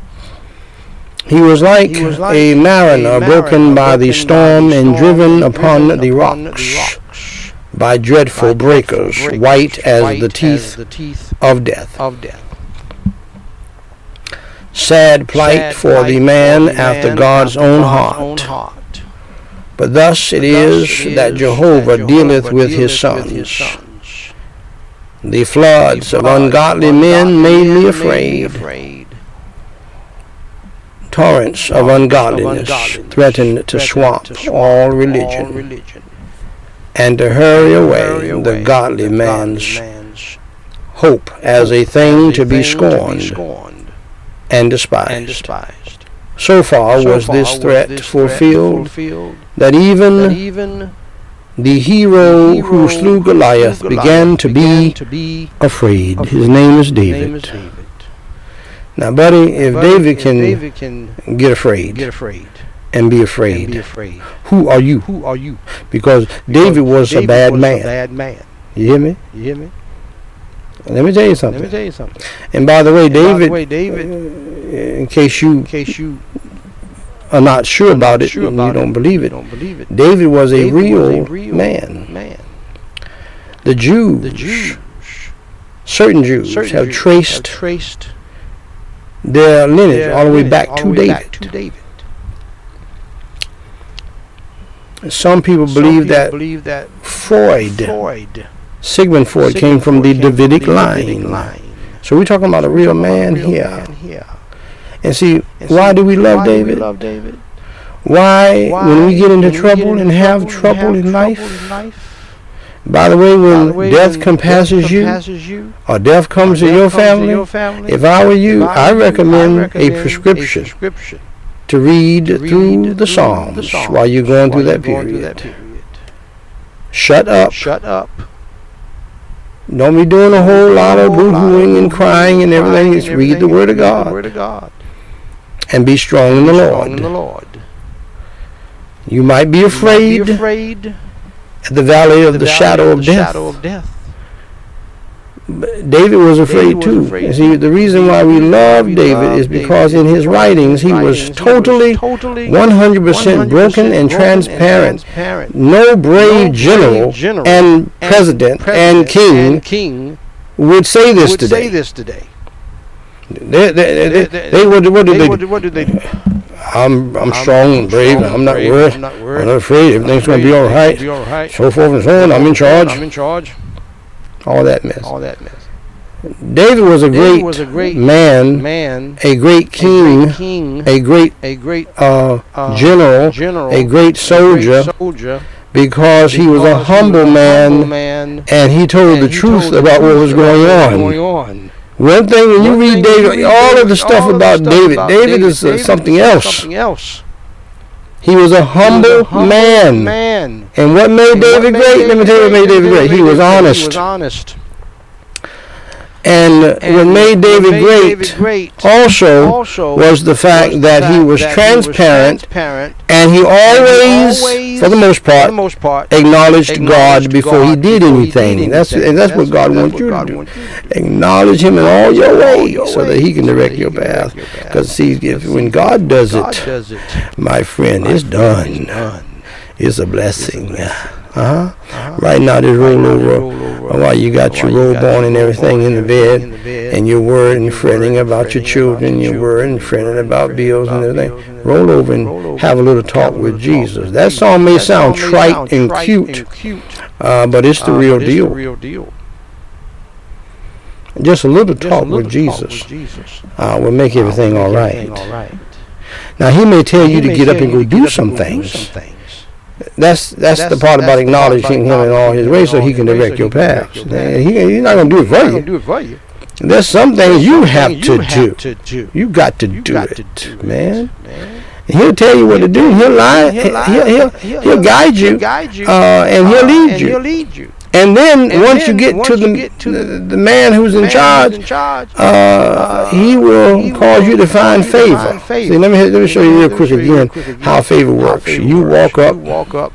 He was like, He was like a mariner a broken mariner by the storm by the and driven upon driven the upon the rocks rocks by dreadful by breakers, breakers, white as white the as teeth the teeth of death. of death. Sad plight Sad for the man the after man God's own heart. own heart. But thus it But is thus it that is Jehovah that dealeth Jehovah with his dealeth with his sons. sons. The floods The of ungodly of men ungodly made me afraid. Torrents of ungodliness threatened to swamp all religion and to hurry away the godly man's hope as a thing to be scorned and despised. So far was this threat fulfilled that even the hero who slew Goliath began to be afraid. His name is David. Now, buddy, if But David if can David can get afraid get afraid and be and afraid, be afraid, who are you? who are you? Because David was David a bad was man. A bad man. You hear me? You hear me? Let me tell you something. Let me tell you something. And by the way, And by the David, way, David, uh, in case you in case you are not sure not about it sure about you don't it, believe it, don't believe it. David was a, David was real, a real man. man. The Jews, The Jews, certain Jews, certain have Jews traced have traced their lineage their all the way back all to way David. back to David. Some people Some believe people that believe that Freud, Freud, Sigmund Freud, Sigmund came from the Freud came Davidic, the line. Davidic line. So we're talking about a real man real here. man here. And see, And why do we love why do we David? love David? Why, Why, when we get into we trouble get into and have trouble, and in, have life, trouble in life, by the way, when the way, death when compasses death you compasses you, or death comes or to your comes family, your family, if I were you, I, recommend, I recommend a prescription prescription to read to read through the Psalms, the Psalms while you're going while through that going period. through that period. Shut up. Shut up. Don't be doing a whole lot of Whole lot of boo-hooing and crying and everything. Just read the Word of God Word of God. and be strong in the Lord. in the Lord. You might be afraid be afraid at the valley of the the, valley shadow of the death. shadow of death. But David was afraid was too. afraid see, the reason why we love David love is because in his writings he was totally totally 100% broken and transparent. No brave No general general and president and king and king would say this would today. say this today. They, they, they, they, would, what did They they would- do? what they do? I'm, I'm strong and brave. strong I'm not worried. I'm not I'm not afraid. Everything's going to be all right. Be all right. So forth and so on. I'm in charge. I'm in charge. All that mess. All that mess. David was a David great was a great man, man, a great a king, great king, a great a great uh, uh, general, general, a great soldier, a great soldier, because he was a humble was a man, humble man, and he told and the he truth told about what was going going on. One thing when you read David, all of the stuff all of the about David, David is uh, something else. Something else. He was a He was a humble, man. man. And what made David great? Let me tell you what made David great. He was honest. Was. And, And what made David made great David great also also was the fact was the that he was that transparent transparent, and he always, always, for the most for the part, most part, acknowledged God before he did before he anything. did That's anything. and that's, what God wants you to God do. wants you to do. Acknowledge Him in all your ways, so that He can direct your can path. your path. Because see, if, when God does God it, does it. my friend, My it's friend, done. it's done. It's a blessing. blessing. Uh huh. Uh-huh. Right now, this roll over. While you got your robe on and everything in the bed, in the bed, and you're worried and fretting about your children, you're worried and fretting about bills and everything. Roll over and have a little talk a with Jesus. That song may sound may trite and cute, uh, but it's the uh, real deal. The real deal. Just a little Just a talk little with talk Jesus with Jesus uh, will make uh, everything all right. everything all right. Now he may tell you to get up and go do some things. That's that's, the part about acknowledging him in all his ways, so he can direct your paths. He, he's not going to do it for you. do it for you. There's some things you have you to do. to do. You got to You do got it, to do man. it, man. He'll tell you what to do. He'll lie. He'll He'll, he'll, he'll, he'll guide you. Guide you. Uh, and he'll uh, lead you. He'll lead you. And then And once then you get once to you the, get to the, the man who's in Man who's charge, in charge. uh, he will he will cause you to find favor. find favor. See, let me let me show you real quick show you real again how favor works. favor You works. walk up, You walk up.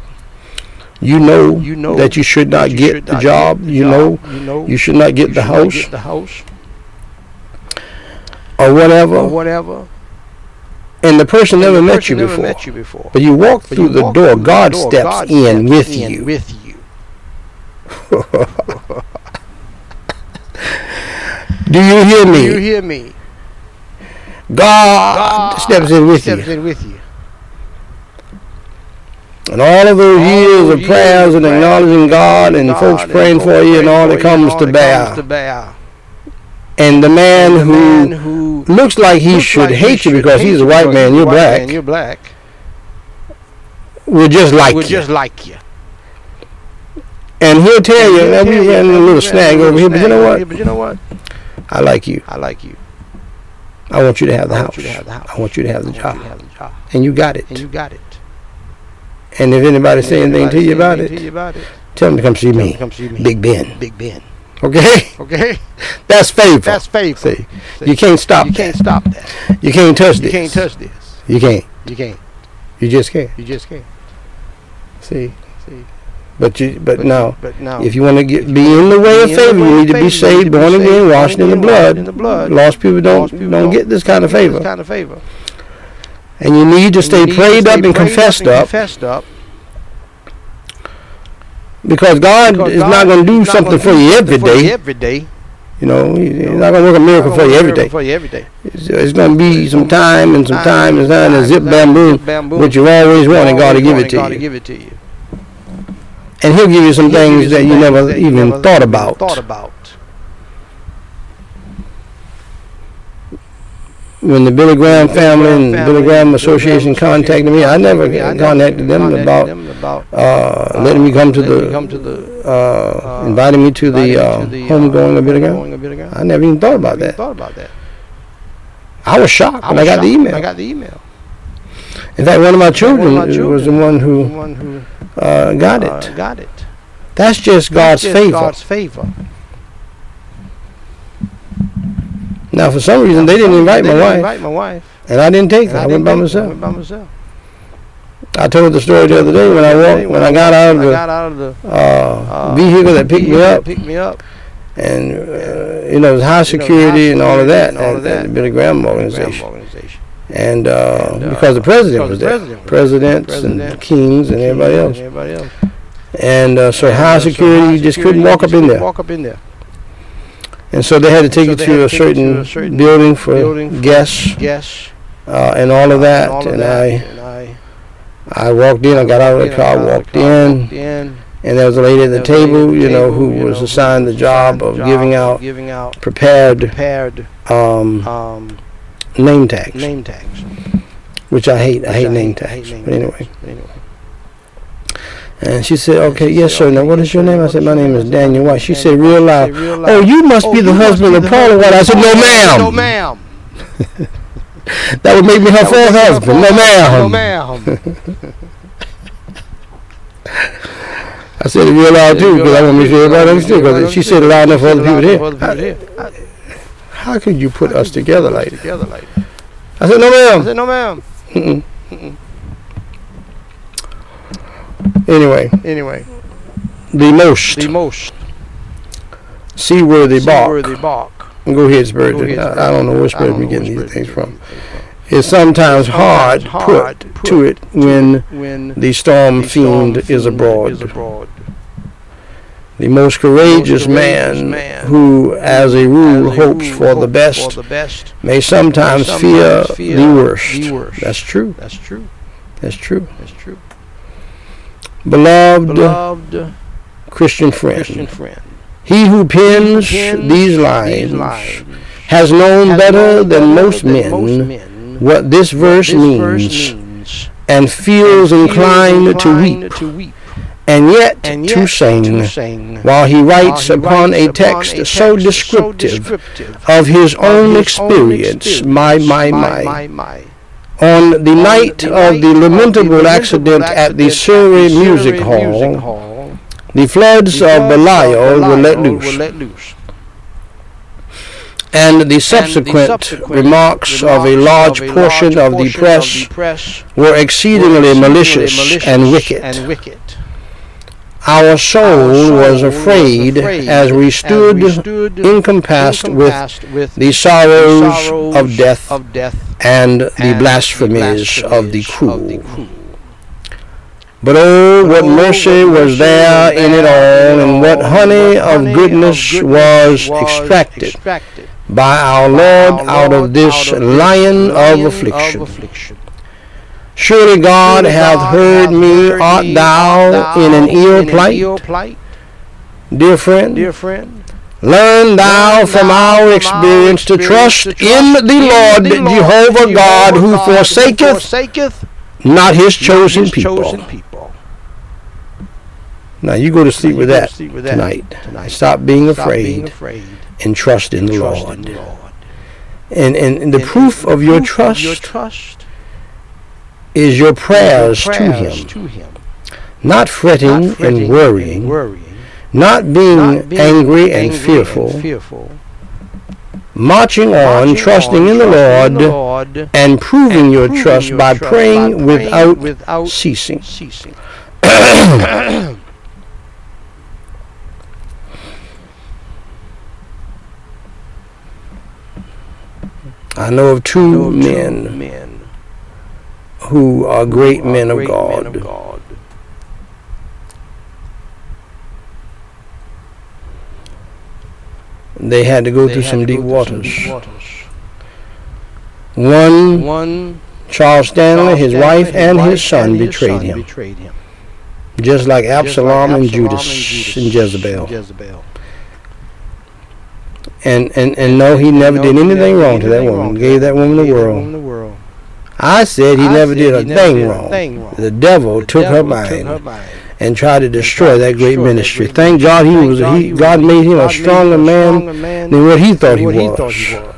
you know, You know that you should not you get should the not job. get the You job. know You know. you should not get the should not house Get the house. or whatever. Or whatever. and the person And never the met you never before. met you before. But you walk But through the walk door. through God door, steps God in steps with in. With you. Do you hear me? Do you hear me? God, God steps in with steps you. in with you. And all of those All years of years prayers and acknowledging God and God folks and praying for you and all that and comes to bear. comes to bear. And the man the who man who looks like he looks should like hate you because hate he's a white man, you're black, man, You're black. will just like Would you. just like you. And he'll tell you, we He'll ran tell a little "We snag over here, but you know what? But you know what? I like you. I like you. I want you to have the house. want you to have the house. I want you to have the job. you to have the job. And you got it. And you got it. And if anybody say anything to you about it, to you about it, tell them to come see me, Come see me. Big Ben. Big Ben. Okay? Okay? That's favor. That's favor. See, you can't stop You that. can't stop that. You can't touch You this. You can't touch this. You can't. You can't. You just can't. You just can't. See. See. But you. But, no. But no. If you want to get be in the way of Be in the favor, you need to be saved, need to be born again, washed in the blood. in the blood. Lost people don't Lost people don't get this kind of favor, This kind of favor. and you need to stay you need to prayed up and confessed up, Confessed up. because God because is God not going to do something for you every day. Every day. You know, He- He's not going to work a miracle for you every day. For you every day. It's, it's going to be some time and some time and time and zip bamboo, which you always wanted God to give it God to give it to you. And He'll give you some things that you never even thought about. Thought about. When the Billy Graham family and Billy Graham Association contacted me, I never contacted them about them about uh, letting me come to the come to the uh, uh, inviting me to the uh, uh, homegoing of Billy Graham. of Billy Graham. I never even thought about that. Thought about that. I was shocked when I got the email. I got the email. In fact, one of my children, was The one who uh, got uh, it. got it. That's just God's That's just favor. God's favor. Now, for some reason, they didn't invite They my didn't wife, Invite my wife. and I didn't take And her. I, didn't went by take. I myself. went by myself. I told the story the other day when I walked, when I got out of the out of the uh, uh, vehicle that picked me up, Picked me up. and uh, you know, it was high security and all of that and of that Billy Graham Graham organization. And, uh, And, uh, because the president because was the there, president presidents and kings and everybody else. And everybody else. And uh, so And, high uh, so security, you just couldn't walk up in there. Walk up in there. And so they had to take so you to a to to certain, a certain building for building for guests Guests. uh, and all of that. and all of that. I, and I I walked in. I got out of the car, walked in, and there was a lady at the table, you know, who was assigned the job of giving out giving out prepared prepared um, um, name tags, name tags. which I hate. I hate I name hate- I hate tags. name But anyway, anyway. and she said, "Okay, she yes, said, sir. Now, "Okay, what yes, is your name?" I said, "My name name?" is Daniel White." She said, "Real loud." White." She said, "Real Oh, you must Oh, be the husband of Paula White. I said, "No, ma'am." No, ma'am. That would make me her fourth husband. No, ma'am. No, ma'am. I said it real loud too, because I want to make sure everybody understood. Because she said it loud enough for other people to hear. People to hear. How could you put us together like that? Together like. I said, "No, ma'am. I said, no, ma'am. Mm-mm. Anyway, Anyway, the most the most seaworthy bark. seaworthy bark. Go ahead, Spurgeon. Go ahead, I, I don't know where Spurgeon be getting these things from. getting these things It's sometimes hard, Sometimes put, put to it when. When the storm the storm fiend is abroad. Is abroad. The most courageous, man, who, as a rule, hopes for the best For the best. may sometimes, fear, the worst. That's true. That's true. That's true. That's true. Beloved, Christian friend, he who pens these lines, has known better than most men what this verse means and feels inclined, feels to inclined weep to weep and yet, and to yet sing to sing while he writes while he upon writes a text, upon a so text descriptive descriptive of his own his experience, my, my, my, my, my. on the On night the of the lamentable lamentable accident at the accident Surrey at the Music Surrey Hall, Music Hall, the floods the of Belial were let loose, let loose. and the subsequent, subsequent remarks of a large of a portion large of the portion press press were were exceedingly malicious malicious and wicked. and wicked. Our soul was afraid as we stood encompassed with the sorrows of death and the blasphemies of the cruel. But oh, what Oh, mercy was there in it all, and what honey of goodness was extracted by our Lord out of this lion of affliction. Surely God hath heard me, art thou in an ill plight? Dear friend, dear friend. learn thou from our experience to trust in the Lord Jehovah God who forsaketh not his chosen people. Now you go to sleep with you go to that sleep with that tonight. tonight. Stop being Stop being afraid and trust in the Trust Lord. in the Lord. And, and, and the And- proof of the your proof of your trust is your your prayers, to him, to him. not fretting, Not fretting and worrying, and worrying, not being, not being angry and fearful, and fearful, marching on, marching trusting on, in the Lord, the Lord, and proving your proving trust your by trust praying by without without ceasing. ceasing. I know of two Know of two men men who are great who are men of great God. men of God. They had to go They through some deep some waters. deep waters. One, One, Charles Stanley, Charles his Stanley, wife, and wife his son and his betrayed son him, betrayed him. just like Just like Absalom and Judas and Judas Jezebel. and Jezebel. And, and, and no, he never No, did he anything never wrong did to anything wrong to that woman Gave that woman the world. I said he I never said did he a never thing did a wrong. thing wrong. The devil The took her devil mind took her mind. and tried to destroy that great ministry. Thank God he Thank was God he, he God made him God a made him stronger man stronger man than what he thought he what was. he thought was.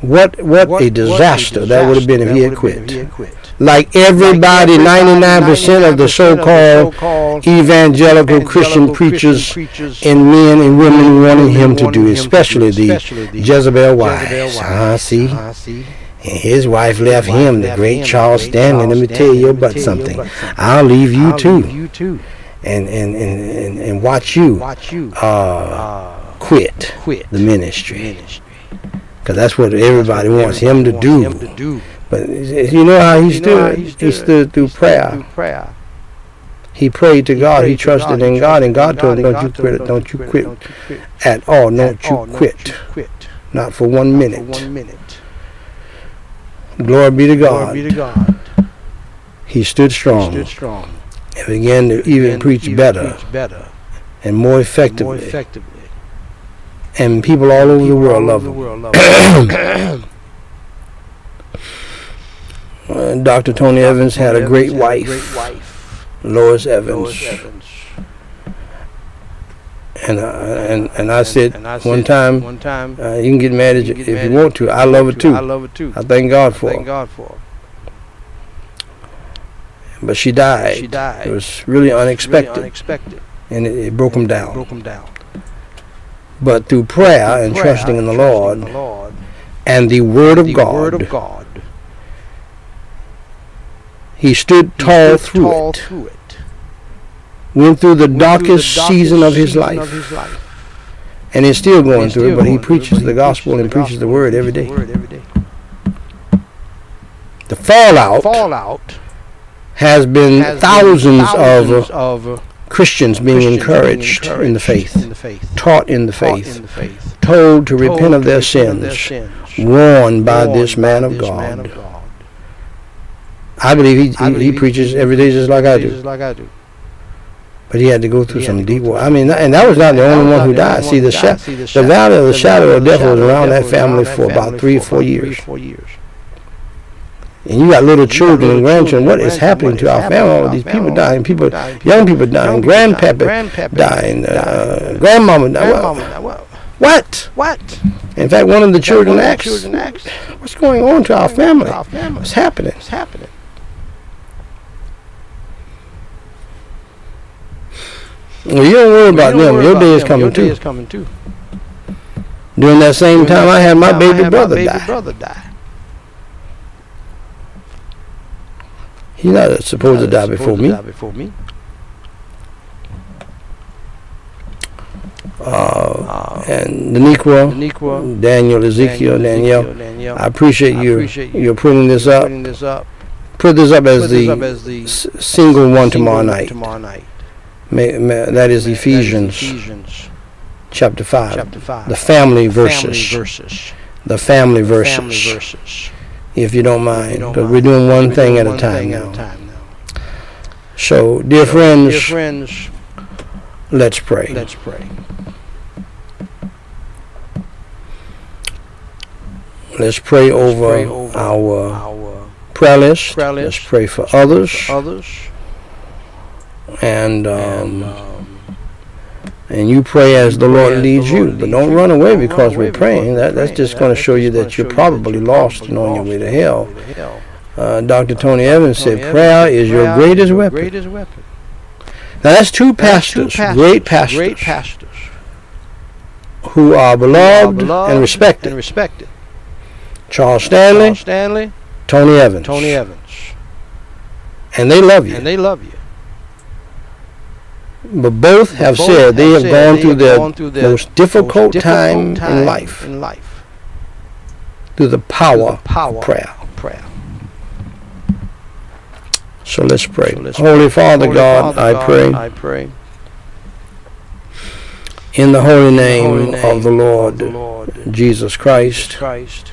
What what, What- a what disaster that would have been if he had would have been quit. if he had quit. Like everybody, 99% of the so-called so-called evangelical Christian preachers preachers and men and women wanting him to do, him to especially the especially the Jezebel wives. Jezebel Ah, see? See? And his wife His left wife him, the great him, Charles great Stanley. Let Charles me tell you Let me about tell you something. about something. I'll leave you I'll too, leave you too. and, and, and, and, and watch you Watch you uh, uh, quit quit the ministry. Because that's what everybody That's what wants him to everybody do. wants him to do. But you know how he You know how stood? he He stood? stood through prayer. Through prayer. He prayed to God. He prayed to trusted God. in He God, and trusted God told him, "Don't you quit it. Don't you quit you at all. Don't you quit. you. Not for one minute. For one minute. Glory be to Glory God. be to God. He stood He strong stood strong. and began to even And preach even better preach better. and more effectively. More effectively. And people all over the People world all love over the him. world love him. Uh, Dr. Tony Evans had a Evans great had wife, great wife. Lois Evans. Lois Evans. And, uh, and, and I said, and I one said, time, one time, uh, you can get mad you can you get if you mad want to. I love it too. I love it too. I thank God I for thank. God for. But she died. She died. It was really unexpected, Really unexpected. and it, it broke him down. Broke him down. But through prayer and Prayer, trusting in the trusting Lord the Lord, and the Word of the God, Word of God, he stood he tall stood through tall it. through it. Went through the darkest season of his life, of his life. and is still going He's through it. still But he going through it, preaches but the he gospel and preaches the gospel Word and every preaches day. the Word every day. The fallout Fallout has been thousands, of of Christians being encouraged, in the faith, in the faith, taught in the faith, in the faith, told to repent of their repent of their sins, warned by this man of God. I believe he, he, believe he preaches every day just like I do. Just like I do. But he had to go through some deep war. I mean, and that was not the only one who died. See, the, sha- the valley of the shadow of death was around that family for about three or four years. And you got little children and grandchildren. What is happening to our family? All these people dying, people, young people dying, grandpapa dying, uh, grandmama dying. What? What? In fact, one of the children asked, "What's going on to our family? What's happening?" What's happening? Well, you don't worry about them. Your day is coming Your day too. is coming too. During that same time, I had my baby had brother baby die. brother die. He's not supposed to die before me. Die before me. Uh, Uh, and the Daniqua, Daniel, Ezekiel, Danielle. Danielle. I appreciate I you. appreciate you You're putting this up. putting this up. Put this up as Put the this up as the single one tomorrow night. Tomorrow night. May, may, that is Ephesians chapter five. chapter five. The family Family verses. verses. The family Family verses. verses. If you don't mind, because we're doing one We're thing doing at a one time thing at now. a time now. So, dear friends, Dear friends, let's pray. let's pray. Let's pray Let's over pray over our Our prayer list. prayer Let's pray for others. others And and um, um, and you pray as the Lord the leads you. But don't you. run away Don't run because away we're praying. That, that's just That- going to show you that you're probably lost and on your way to and on your hell. way to hell. Uh, Dr. Tony Uh, Evans Tony said Evans prayer is your greatest your weapon. Greatest weapon. Now that's two pastors, great pastors, great pastors, who are who are beloved, beloved and respected. and respected. Charles Stanley, Charles Stanley, Tony Evans. Tony Evans, And they love you. and they love you. But both have Both said they have gone they through have their gone through their most difficult, most time, difficult in life in life through the through power the power of prayer. of prayer. So let's pray. So let's Holy Father Holy God, Father I God, pray I pray in the holy in the name, holy name of the Lord, the Lord Jesus Christ. Christ.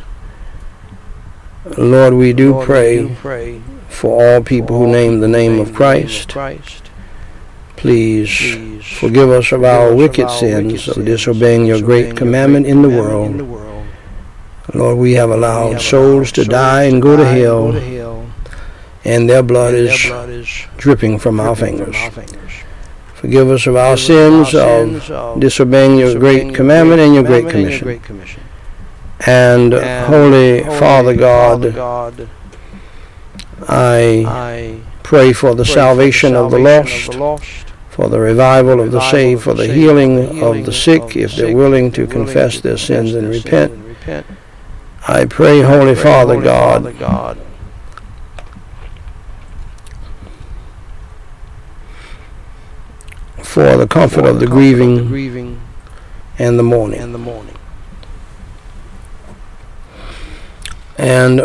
Lord, we do Lord, we pray do pray for all people who all name people who name name of the Christ. Christ. Please forgive us of our wicked sins of disobeying your great commandment in the world. Lord, we have allowed souls to die and go to hell, go to hell, and their blood is their blood is dripping from our fingers. From our fingers. Forgive us of our sins of disobeying your great commandment and your great commandment and your commission. And, Holy, Father God, I pray for the pray for salvation of the lost, of the lost, for the revival of the saved, for the the healing of the sick, the if they're willing to confess their sins and repent. I pray, Holy Father God, for the comfort for of the grieving grieving and the mourning. and the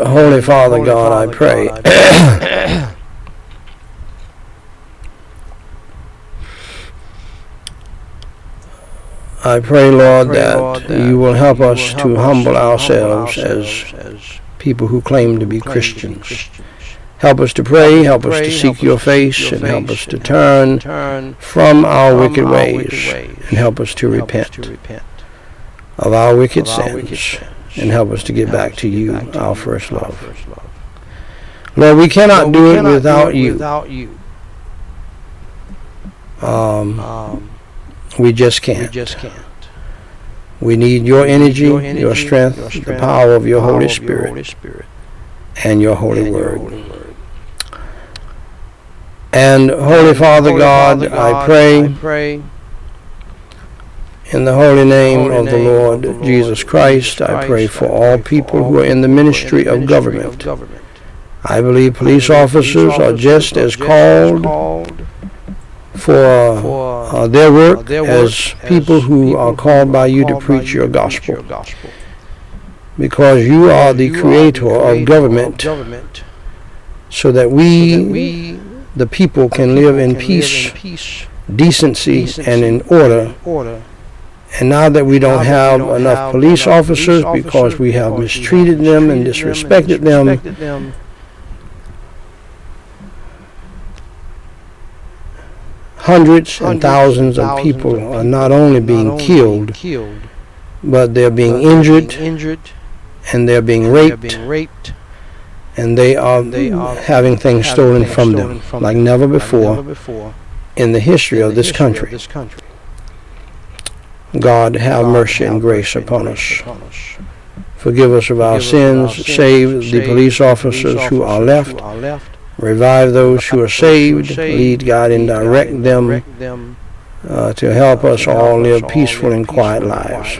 Holy Father God, I pray I pray, Lord, that, you will help us to humble ourselves as people who claim to be Christians. Help us to pray, help us to seek your face, and help us to turn from our wicked ways, and help us to repent of our wicked of our wicked sins, and help us to get back to you, our first love. Lord, we cannot do it cannot do without you. Without you, Um, um, we just can't. We just can't. We need your We need energy, your your, strength, the power of your Power Holy of Spirit, Your Holy Spirit and your Holy and your Word. Holy Word. And Holy Father God, Father I pray I pray in the holy name of the name of Lord the Lord Jesus Christ, I pray for I all pray for people all who are in the people who are ministry of ministry government. government. I believe police I believe officers are just are as just called called for for uh, their work their work as people who are called by you to called preach you your gospel, your gospel. because you are the You creator creator of government, government, so that so we, that we the people, can people live in can peace, live in peace, decency, decency, and in order. and order. And now that we Now don't that we have don't enough have police enough officers police because we have because mistreated them and mistreated them disrespected them, disrespected them, Hundreds and thousands of people are not only being killed, but they're being injured and they're being raped and they are, having things stolen from them like never before in the history of this country. God have mercy and grace upon us. Forgive us of our Forgive us of our sins, save the police officers who are left, who are left, revive those who are those who are saved, lead, guide, and direct them uh, to help us all live peaceful and quiet lives.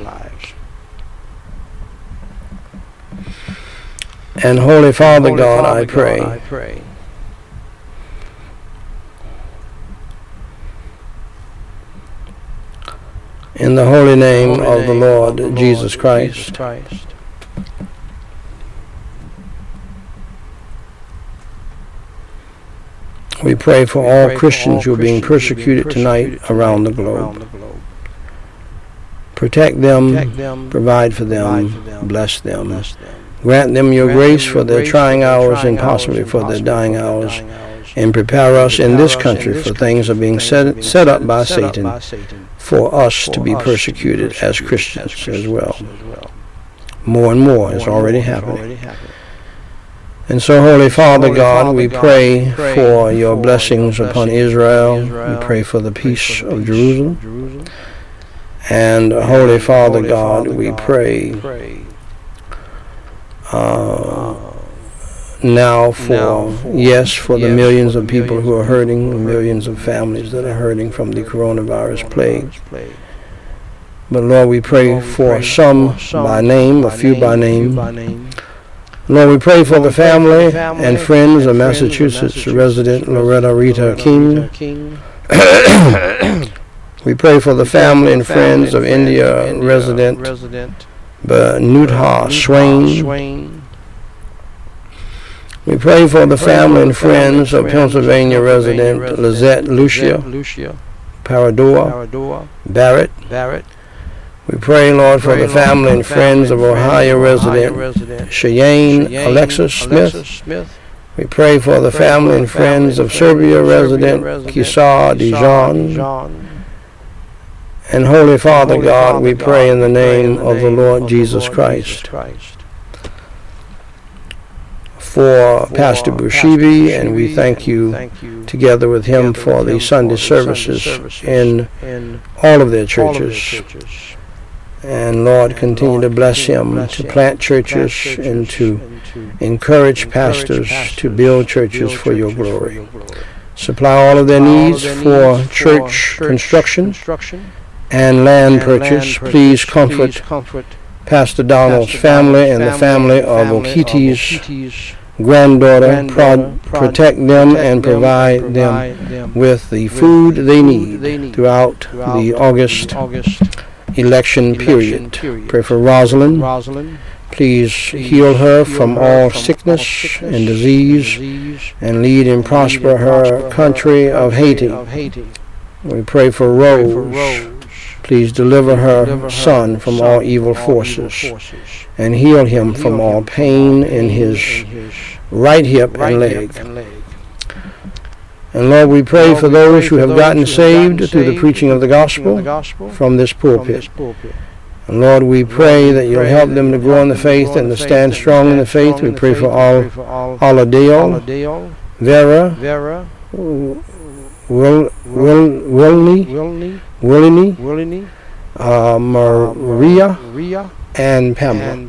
And Holy Father God, I pray, God, in the holy name of the Lord Jesus Christ. We pray for We all pray for Christians all who are being are being persecuted tonight persecuted around the tonight around globe. the globe. Protect them, Protect them, provide for provide them, for them, bless them. bless them. Grant them your Grant grace them for your trying their hours trying and possibly hours for and their possibly dying for their hours. dying hours. And prepare us in this country for things are being things that are set, being set up by set up Satan by Satan for us to be persecuted as Christians as well. More and more is already happening. And so, Holy Father God, we pray for your blessings upon Israel. We pray for the peace the of Jerusalem. And Holy Father God, we pray uh, now for, yes, for the millions of the people who are hurting, are millions of families that are hurting from the coronavirus plague. But Lord, we pray for some by name, a few by name. Lord, we pray for the we pray for family and friends of and friends of Massachusetts resident Loretta Rita King. We pray for the family and friends of India friends of India resident Benudha Swain. We pray for the family and friends of Pennsylvania resident Lizette Lucia Parador Barrett. We pray, Lord, for Pray, the family and friends of friends Ohio resident resident Cheyenne Cheyenne Alexis Smith. Alexis Smith. We pray for the family and friends of Serbia resident Kisar Kisar Dijon. Dijon. And Holy Father Holy God, Father we God, pray in the name in the of the Lord of Jesus Lord Christ Christ. for For Pastor Bushibi, and we thank you thank you together with him together for with the him Sunday for the Sunday services services in in all of their all of their churches. And Lord, continue to bless him to plant churches and to encourage pastors to build churches for your glory. Supply all of their Supply all of needs for church construction and land purchase. Please comfort Pastor Donald's family and the family of Okiti's granddaughter. Prod- protect them and provide them with the food they need throughout the August election period. Pray for Rosalind. Please heal her from all sickness and disease and lead and prosper her country of Haiti. We pray for Rose. Please deliver her son from all evil forces and heal him from all pain in his right hip and leg. And Lord, we pray Lord, for we those pray who for have those gotten who saved gotten through the preaching of the gospel the gospel from this from pulpit. this pulpit. And Lord, we pray that you'll help them to grow in the help them to faith and to stand strong in the faith. We pray for all pray for all Aladale, Aladale, Vera, Vera, Will, Will, Wilney, Williny, Williny, uh, Maria, and Pamela.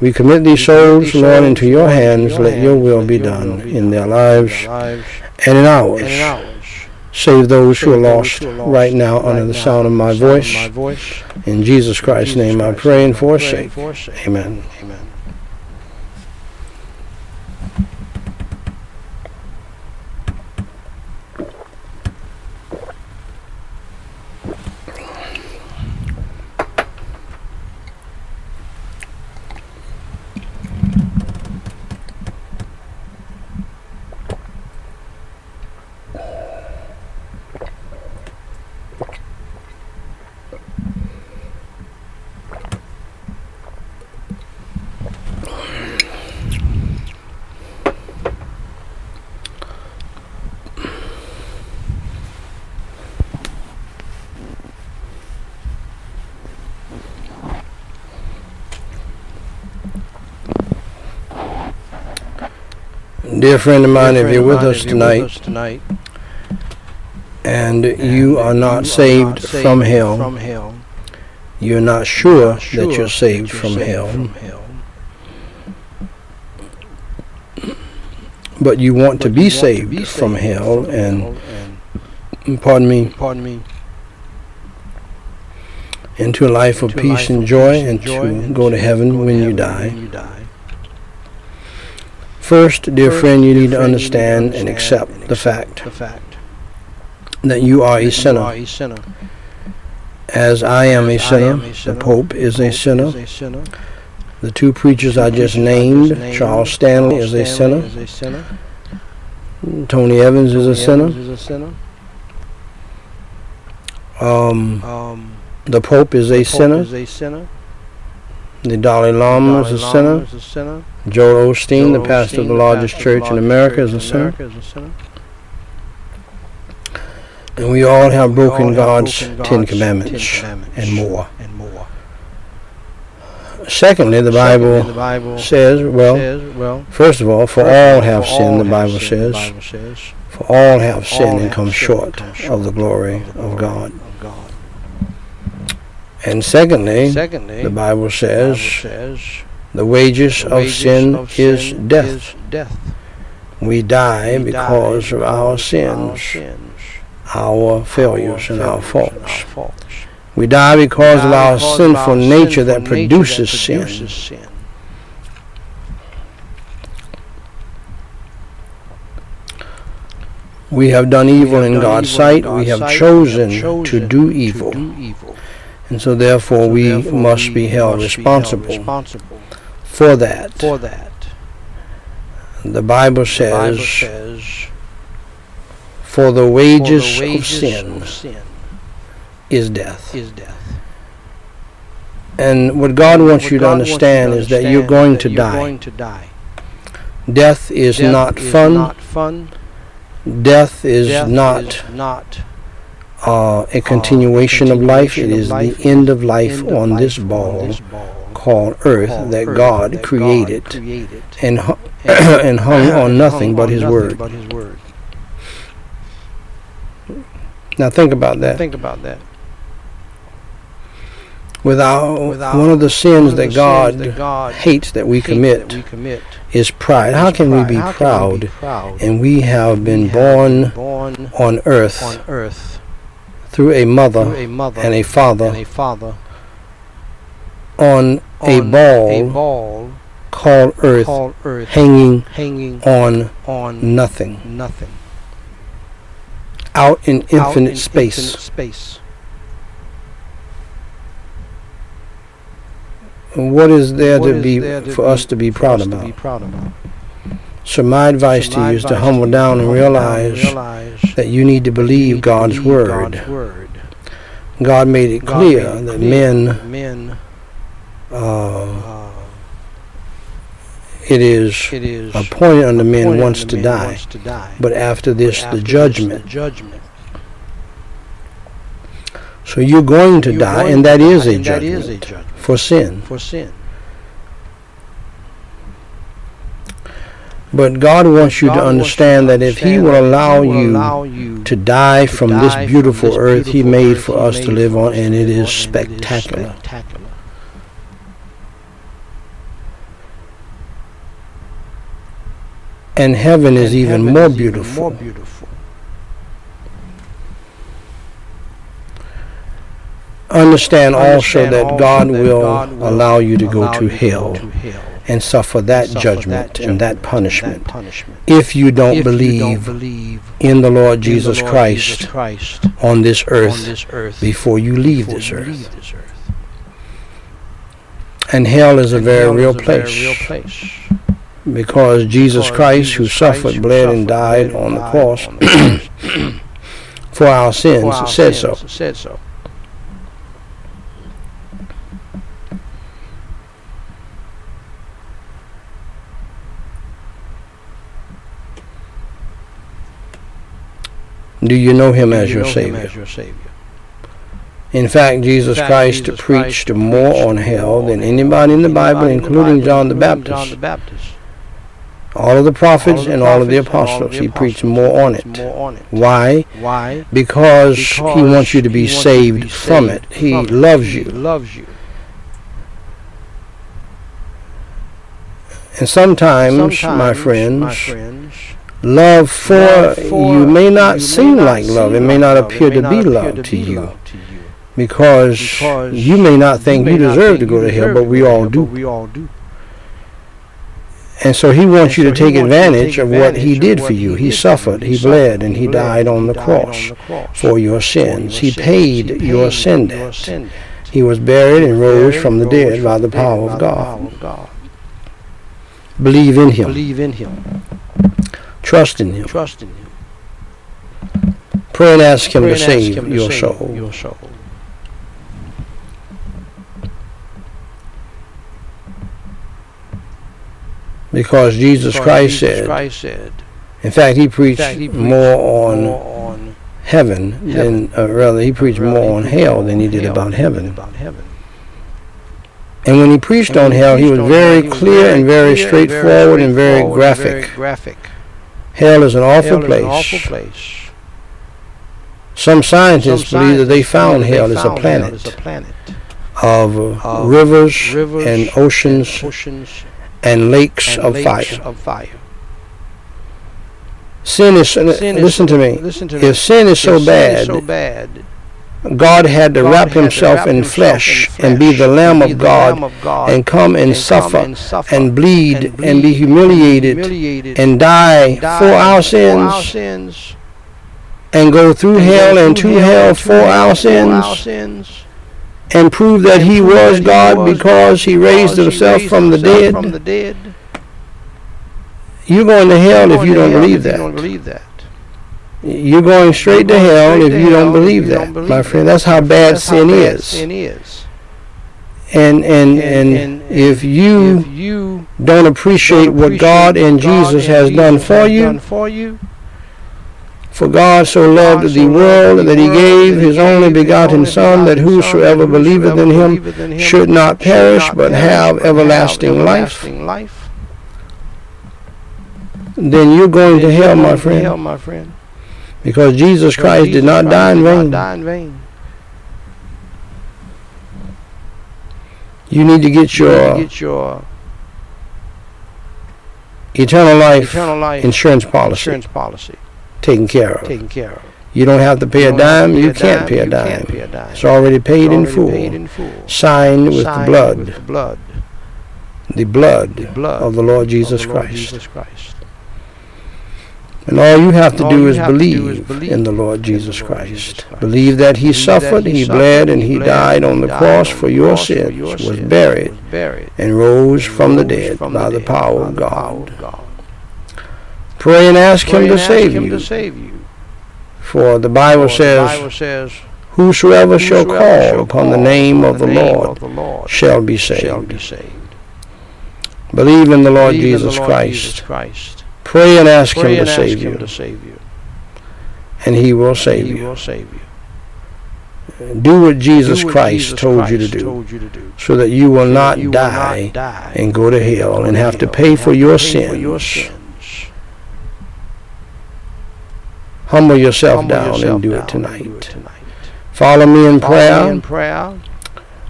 We commit these souls, Lord, into your hands. Let your will be done in their lives in their lives and in ours. and in ours. Save those who are lost who are lost right now under the sound of my the sound of voice. In Jesus Christ's name I pray and forsake. and forsake. Amen. Amen. Dear friend of mine, if you're with us if you're with tonight and you are not saved from hell, you're not sure that you're saved from hell, but you want to be you want to saved from hell, and pardon me, pardon me, into a life of peace and joy, and to go to heaven when you die. When you die. First, dear friend, you need to understand and accept the fact the fact that you are a sinner. are a sinner. As I am a sinner, the Pope is a sinner. is a sinner. The two preachers I just named, Charles Stanley is a sinner. is a sinner. Tony Evans is a sinner. Is a sinner. Um, Um, the Pope is a sinner. Is a sinner. The Dalai Lama is a Lama sinner. is a sinner. Joel Osteen, the Joel pastor of Osteen, the the largest of the church in largest America, church is a in sinner. America is a sinner. And we all have We broken all have God's broken Ten God's Commandments Ten Commandments and more. and more. Secondly, the Secondly, Bible the Bible says, well, says, well, first of all, for all have sinned, the Bible says, for all have sinned and come short of the glory the of God. And secondly, Secondly, the Bible the says, Bible says, the wages the of sin of is sin death. is death. We die We die because of our sins, our sins, our failures, and our failures and faults. our faults. We die because Die of our because sinful our nature that nature produces that sin. produces sin. We have done evil have in done God's evil in sight. God's We have sight. Chosen have to chosen do to do evil. And so therefore So we therefore must we be held must be responsible responsible for that. for that. The Bible The Bible says, says, for the "For wages, of sin of sin is death. is death." And what God wants what you to God wants understand is that you're going that to you're die. going to die. Death is Death not is fun. Not fun. Death is Death not is not uh, a continuation of life. It life. the end of life on this ball called earth that God that created and, hu- and, and hung on nothing but His word. But His word. Now think about that. Think about that. Without, Without one of the sins of that the God sins that God hates that we hates commit that we commit is pride. How is can we pride. be How can we be proud and we have been We have born been born on earth on earth through a mother through a mother and a father and a father on a ball a ball called earth called earth hanging hanging on on nothing nothing out in out infinite in space. infinite space. What is there What to is be there to for be- us to be proud about? Be proud about. So my advice So to my you is to humble you down is and to humble down and realize realize that you need to believe need to God's believe word. God's word. God made it God clear made it that clear men, men, uh, uh, it is it is appointed unto men appointed once to men die, once to die. but after But this after the this, judgment. the judgment. So you're going to You're die, going and to that die, is a and that is a judgment judgment for sin. for sin. But God wants you God to understand that if He will allow He will you allow you to die to from die this from beautiful this earth He made for us to made live on, to and live on, and it is spectacular. spectacular. And heaven is And even heaven more is beautiful. more beautiful. Understand also Understand that God will God will allow you to go to go to hell and suffer that suffer judgment and that punishment and that punishment. if you don't if you don't believe believe in the Lord Jesus the Lord Christ Jesus Christ on this on earth this earth before you leave before this you earth. leave this earth. And hell is a very hell real is a very place real place. because Jesus Because Christ, Jesus who suffered, bled, and died and on the died cross on the cross for our sins, for our said so. sins, Said so. Do you know Him as you your know him Savior? as your Savior? In fact, Jesus fact, Christ Jesus preached Christ more on hell than anybody in the Anybody Bible, in the including Bible, John the including John Baptist. the Baptist. all of the prophets all of the and all of the prophets and all of apostles. He preached more on it. more on it. Why? Why? Because, he wants you to be he you to saved be from saved it. He from it. loves He you. loves you. And sometimes, my friends, my friends, love for, love for you may not you seem not like love. It may like not love. appear It to may be not appear love to be you. love to you. Because, Because you may not think may you deserve think to go to hell, but we to all hell, do. but We all do. And so he wants And you so to take you to advantage of what he did what for you. he He suffered, he bled, and he died on the cross on the cross for your sins. He paid your sin debt. He was buried and rose from the dead by the dead power by of the God. power of God. Believe in him. Believe in him. Trust in him. Trust in him. Pray and ask him to ask save him to your save soul. Your soul. Because Jesus Because Christ Jesus said, Christ said, in fact, he preached fact, he preached more on more on heaven than, uh, rather, he preached rather, more on hell than he did about than he did heaven. About heaven. And when he preached And on he hell, he was very clear and very clear straightforward and very straightforward and very graphic. Hell is an awful Hell is an awful place. place. Some scientists Some believe that they found hell they a found hell as planet a planet of of rivers rivers and oceans oceans and lakes and of lakes fire. of fire. Sin is, Sin is- listen to me, Listen to me. if sin is so sin bad, is so bad, God had to God wrap had to himself wrap in himself flesh in and be the Lamb be of the God Lamb of God and come and and come suffer and suffer and bleed and and be humiliated humiliated and die die for our for our sins sins and go through hell and to hell for to our for our sins sins and prove that he was that he God was because he raised because he himself raised from the himself dead. from the dead. You're going to hell if you to hell if You don't believe that. You're going straight to hell if you don't believe that, my friend. That's how bad sin is. Sin is. And and And- if you don't appreciate what God and Jesus has done for you, for God so loved the world that he gave his only begotten Son, that whosoever believeth in him believeth in him should not perish but have everlasting life, then you're going to hell, my going to hell, friend. Because Jesus Christ Jesus did not Christ die in did not vain. die in vain. You need to get to your get your eternal life eternal life insurance policy insurance policy taken care of. taken care of. You don't have to pay a don't have to dime. You can't pay a dime. It's already paid in Already full. paid in full. Signed with the blood, with the blood, the blood the blood of the of the Lord. Jesus Christ. And all you have to do is have to do believe, is believe in the Lord in the Jesus Lord Christ. Jesus Christ. Believe that he Believe that suffered, he, suffered, bled, and he bled, died on the died cross on for the your cross for sins, your was sins, buried, was buried, and rose and from the dead from by the dead power of God. God. Pray and ask Pray him to ask save him you. to save you. For the Bible For says, the Bible says, Whosoever shall call shall upon the name of the Lord of the Lord shall be shall saved. be saved." Believe in the Lord Believe in the Jesus Christ. Christ. Pray and ask Pray him and to ask save him you, to save you. and he will save he you. will save you. Do what Jesus Do what Christ Jesus told you to do, told you to do. so that you will so not you will die not die and go to hell and to have to pay for have to your pay for your sins. Humble yourself Humble down yourself and do down it and do tonight. it tonight. Follow me in Follow prayer. me in prayer.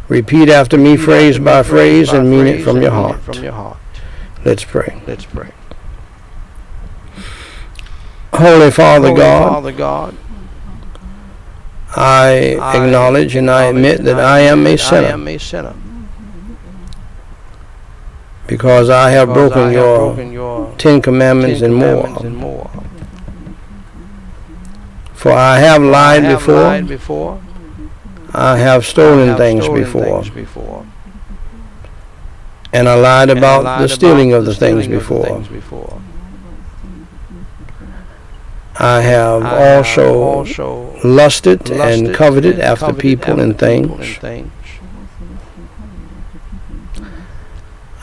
Repeat after me, Repeat phrase after by phrase, by and mean it from and your mean it heart. From your heart. Let's pray. Let's pray. Holy Father Holy God, Father God, I I acknowledge and I admit that I am a that I sinner am a sinner because I have because broken I have your broken your Ten Commandments Ten and more. and more. For I have lied I have before, lied before. I have stolen have things stolen before, things before. and I lied And I about lied the stealing about the stealing of the things before. I have I have also also lusted and coveted and after coveted people and people things. and things.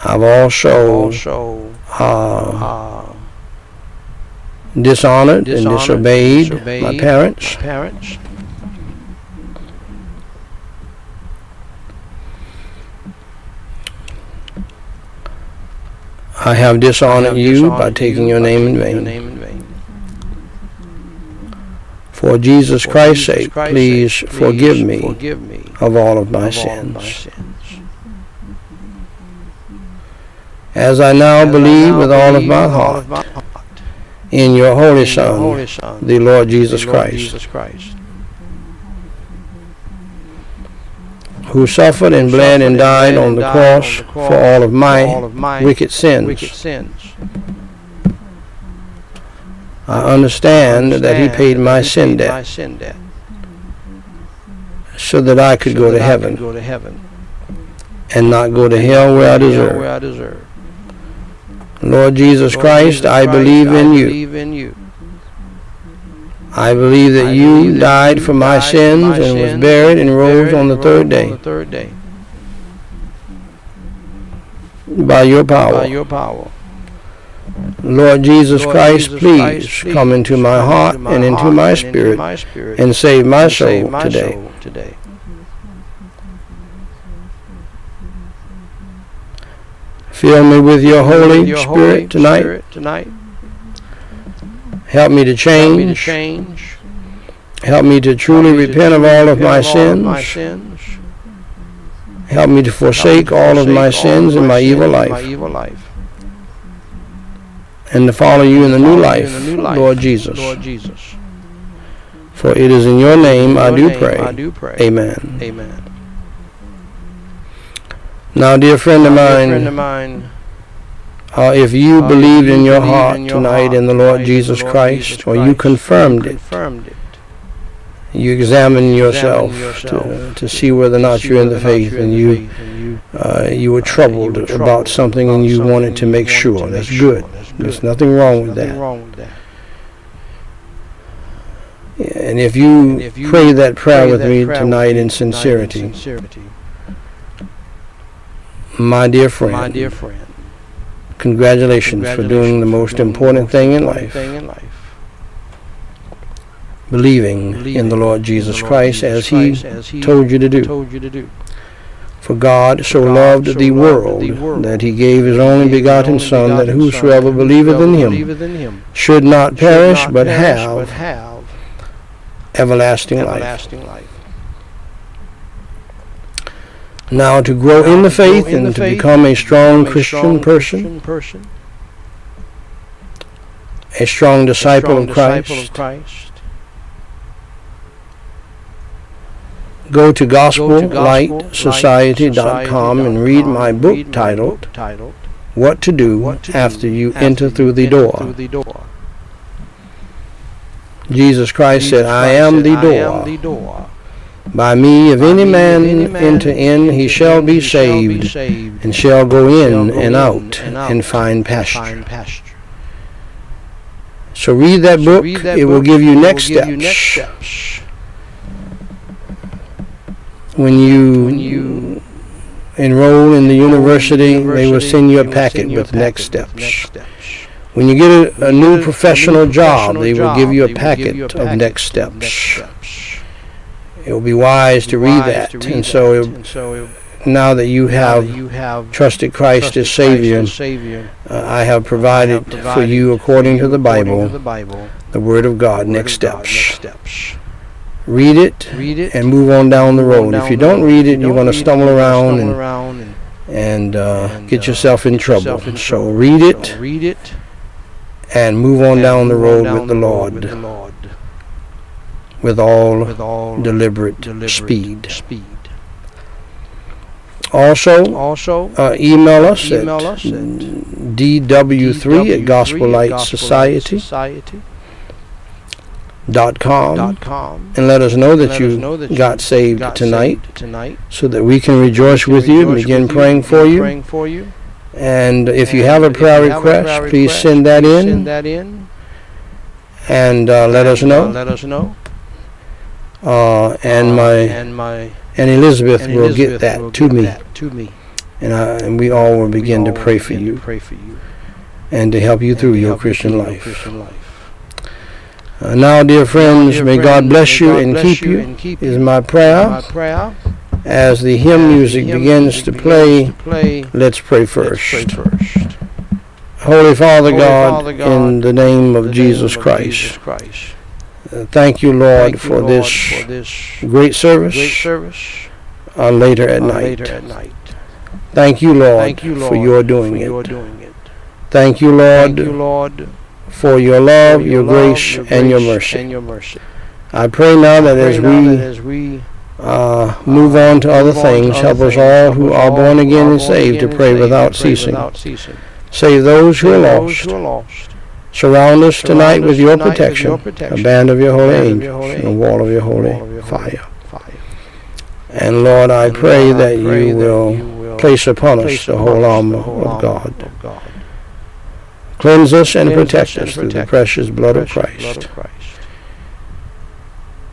I've also Also uh, uh, dishonored and dishonored, disobeyed my parents. my parents. I have dishonored you by taking your name in your name in vain. For Jesus For Christ's Jesus sake, Christ's please sake, forgive please me Forgive me of all of my of all of my sins. sins. As I now As I believe now with all of believe my heart of my heart in your Holy in Son, Holy Son, the Lord the Jesus Lord Christ, Jesus Christ, who suffered and bled and died on the cross for all of my all of my wicked sins. wicked sins. I understand that he paid my sin debt my sin debt so that I could go to that I could heaven go to heaven and not go to hell where I deserve. where I deserve. Lord Jesus Christ, I believe in you. believe in you. I believe that you died for my sins and was buried and rose on the and third day On the third day. by your power. By your power. Lord Jesus Christ, please come into my heart and into my spirit and save my soul today. Fill me with your Holy Spirit tonight. Help me to Help me to change. Help me to truly Help me to repent of all of my of all of my sins. Help me to Help me to forsake all of my sins and my sins evil and life My evil life. And to follow you in the new Follow you in life, the new life, Lord Jesus. For it is in your name I do pray. I do pray. Amen. Amen. Now, dear friend of mine, friend of mine, Uh, if you uh, believed in your heart tonight in the Lord Jesus Christ, or you confirmed it, you examine yourself, to, to see whether or not you're in the or not faith you're and in the you faith and you uh, you were troubled about something and you wanted to make sure. That's good. There's nothing wrong with Nothing that. wrong with that. And if you, And if you pray that prayer Pray with me tonight in sincerity, my dear friend, my dear friend, congratulations, for doing the most for doing the important thing in life, thing in life. believing, in the Lord Jesus the Lord Christ Jesus as He Christ as He told you to do. told you to do. For God so loved the world that He gave His only begotten Son, that whosoever believeth in Him believeth in Him should not perish, but have everlasting life. Now, to grow in the faith and to become a strong Christian person, a strong disciple of Christ, go to gospellightsociety.com and read my book titled What to Do After You Enter Through the Door. Through the door. Jesus Christ said, I am the door. am the door. By me, if any man enter in, he shall be he shall be saved, and shall go in and out and find pasture. So read that book. it will give you next steps. Next. When you, When you enroll in the university, they will send you a packet you with next packet with steps. next steps. When you get a, a new a- professional job, they will give you a packet you a of packet next of next steps. steps. It will be wise to read that. to read and so, that. it- and so it- now that you have that you have trusted Christ trusted as Savior, Christ as Savior, uh, I have I provided, for you, according to the according Bible, to the Bible, the Word of God, Word next of God, steps. next steps. Read it Read it and move on down the road. down if you don't read it, you you're going to stumble around and, around and, and, uh, and, get uh, yourself in get trouble. yourself in so trouble. read So it read it and move on and down the road down with the Lord with the Lord with all with all deliberate, deliberate speed. speed. Also, Also, uh, email us email at us at dw3 at Gospel Light Society Society dot com dot com. and let us know that you know that got you saved got tonight saved tonight. so that we can rejoice We with you and begin with praying for begin you. Praying for you. And if you have a prayer you a request, prayer please request, send that in Send that in. and uh, let us and, uh, know. let us know. Uh, and Uh, my and my and Elizabeth and will get that will to get me, that to me. and, I, and we all will begin to pray for begin to you Pray for you. and to help you and to help you through your. Christian life. Uh, now, dear friends, Dear may God bless may you God and bless keep you. and keep Is my prayer My prayer. as the hymn As the music hymn begins music to begins play. to play, Let's pray let's first. pray first. Holy Father Holy God, Father God, in the name of the Jesus name of Christ, Jesus Christ. uh, thank you, Lord, Thank you, for Lord, this for this great service great service uh, later at uh, night. later at night. Thank you, Lord, Thank you, Lord, for your doing for it. your doing it. Thank you, Lord, Thank you, Lord, for your love, for your, love, grace, and your mercy. And your mercy. I pray now that Pray as now we that as we uh, move on to other move on to things, other help us things, all who are born again and saved to pray without pray ceasing. without ceasing. Save those who are those lost. who are lost. Surround us tonight Surround with your tonight with protection, a band of your holy angels, your and a wall of your holy of your holy fire. fire. And Lord, I And pray Lord, I that pray you that will you will place upon us place the whole armor of God. of God. Cleanse us and protect us through the precious blood of Christ. blood of Christ.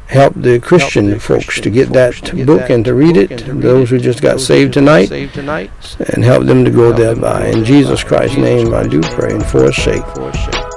Help the Christian folks to get that book and to read it, those who just got saved tonight, saved tonight, and help them to go thereby. In Jesus Christ's name I do pray, and for his sake. for his sake.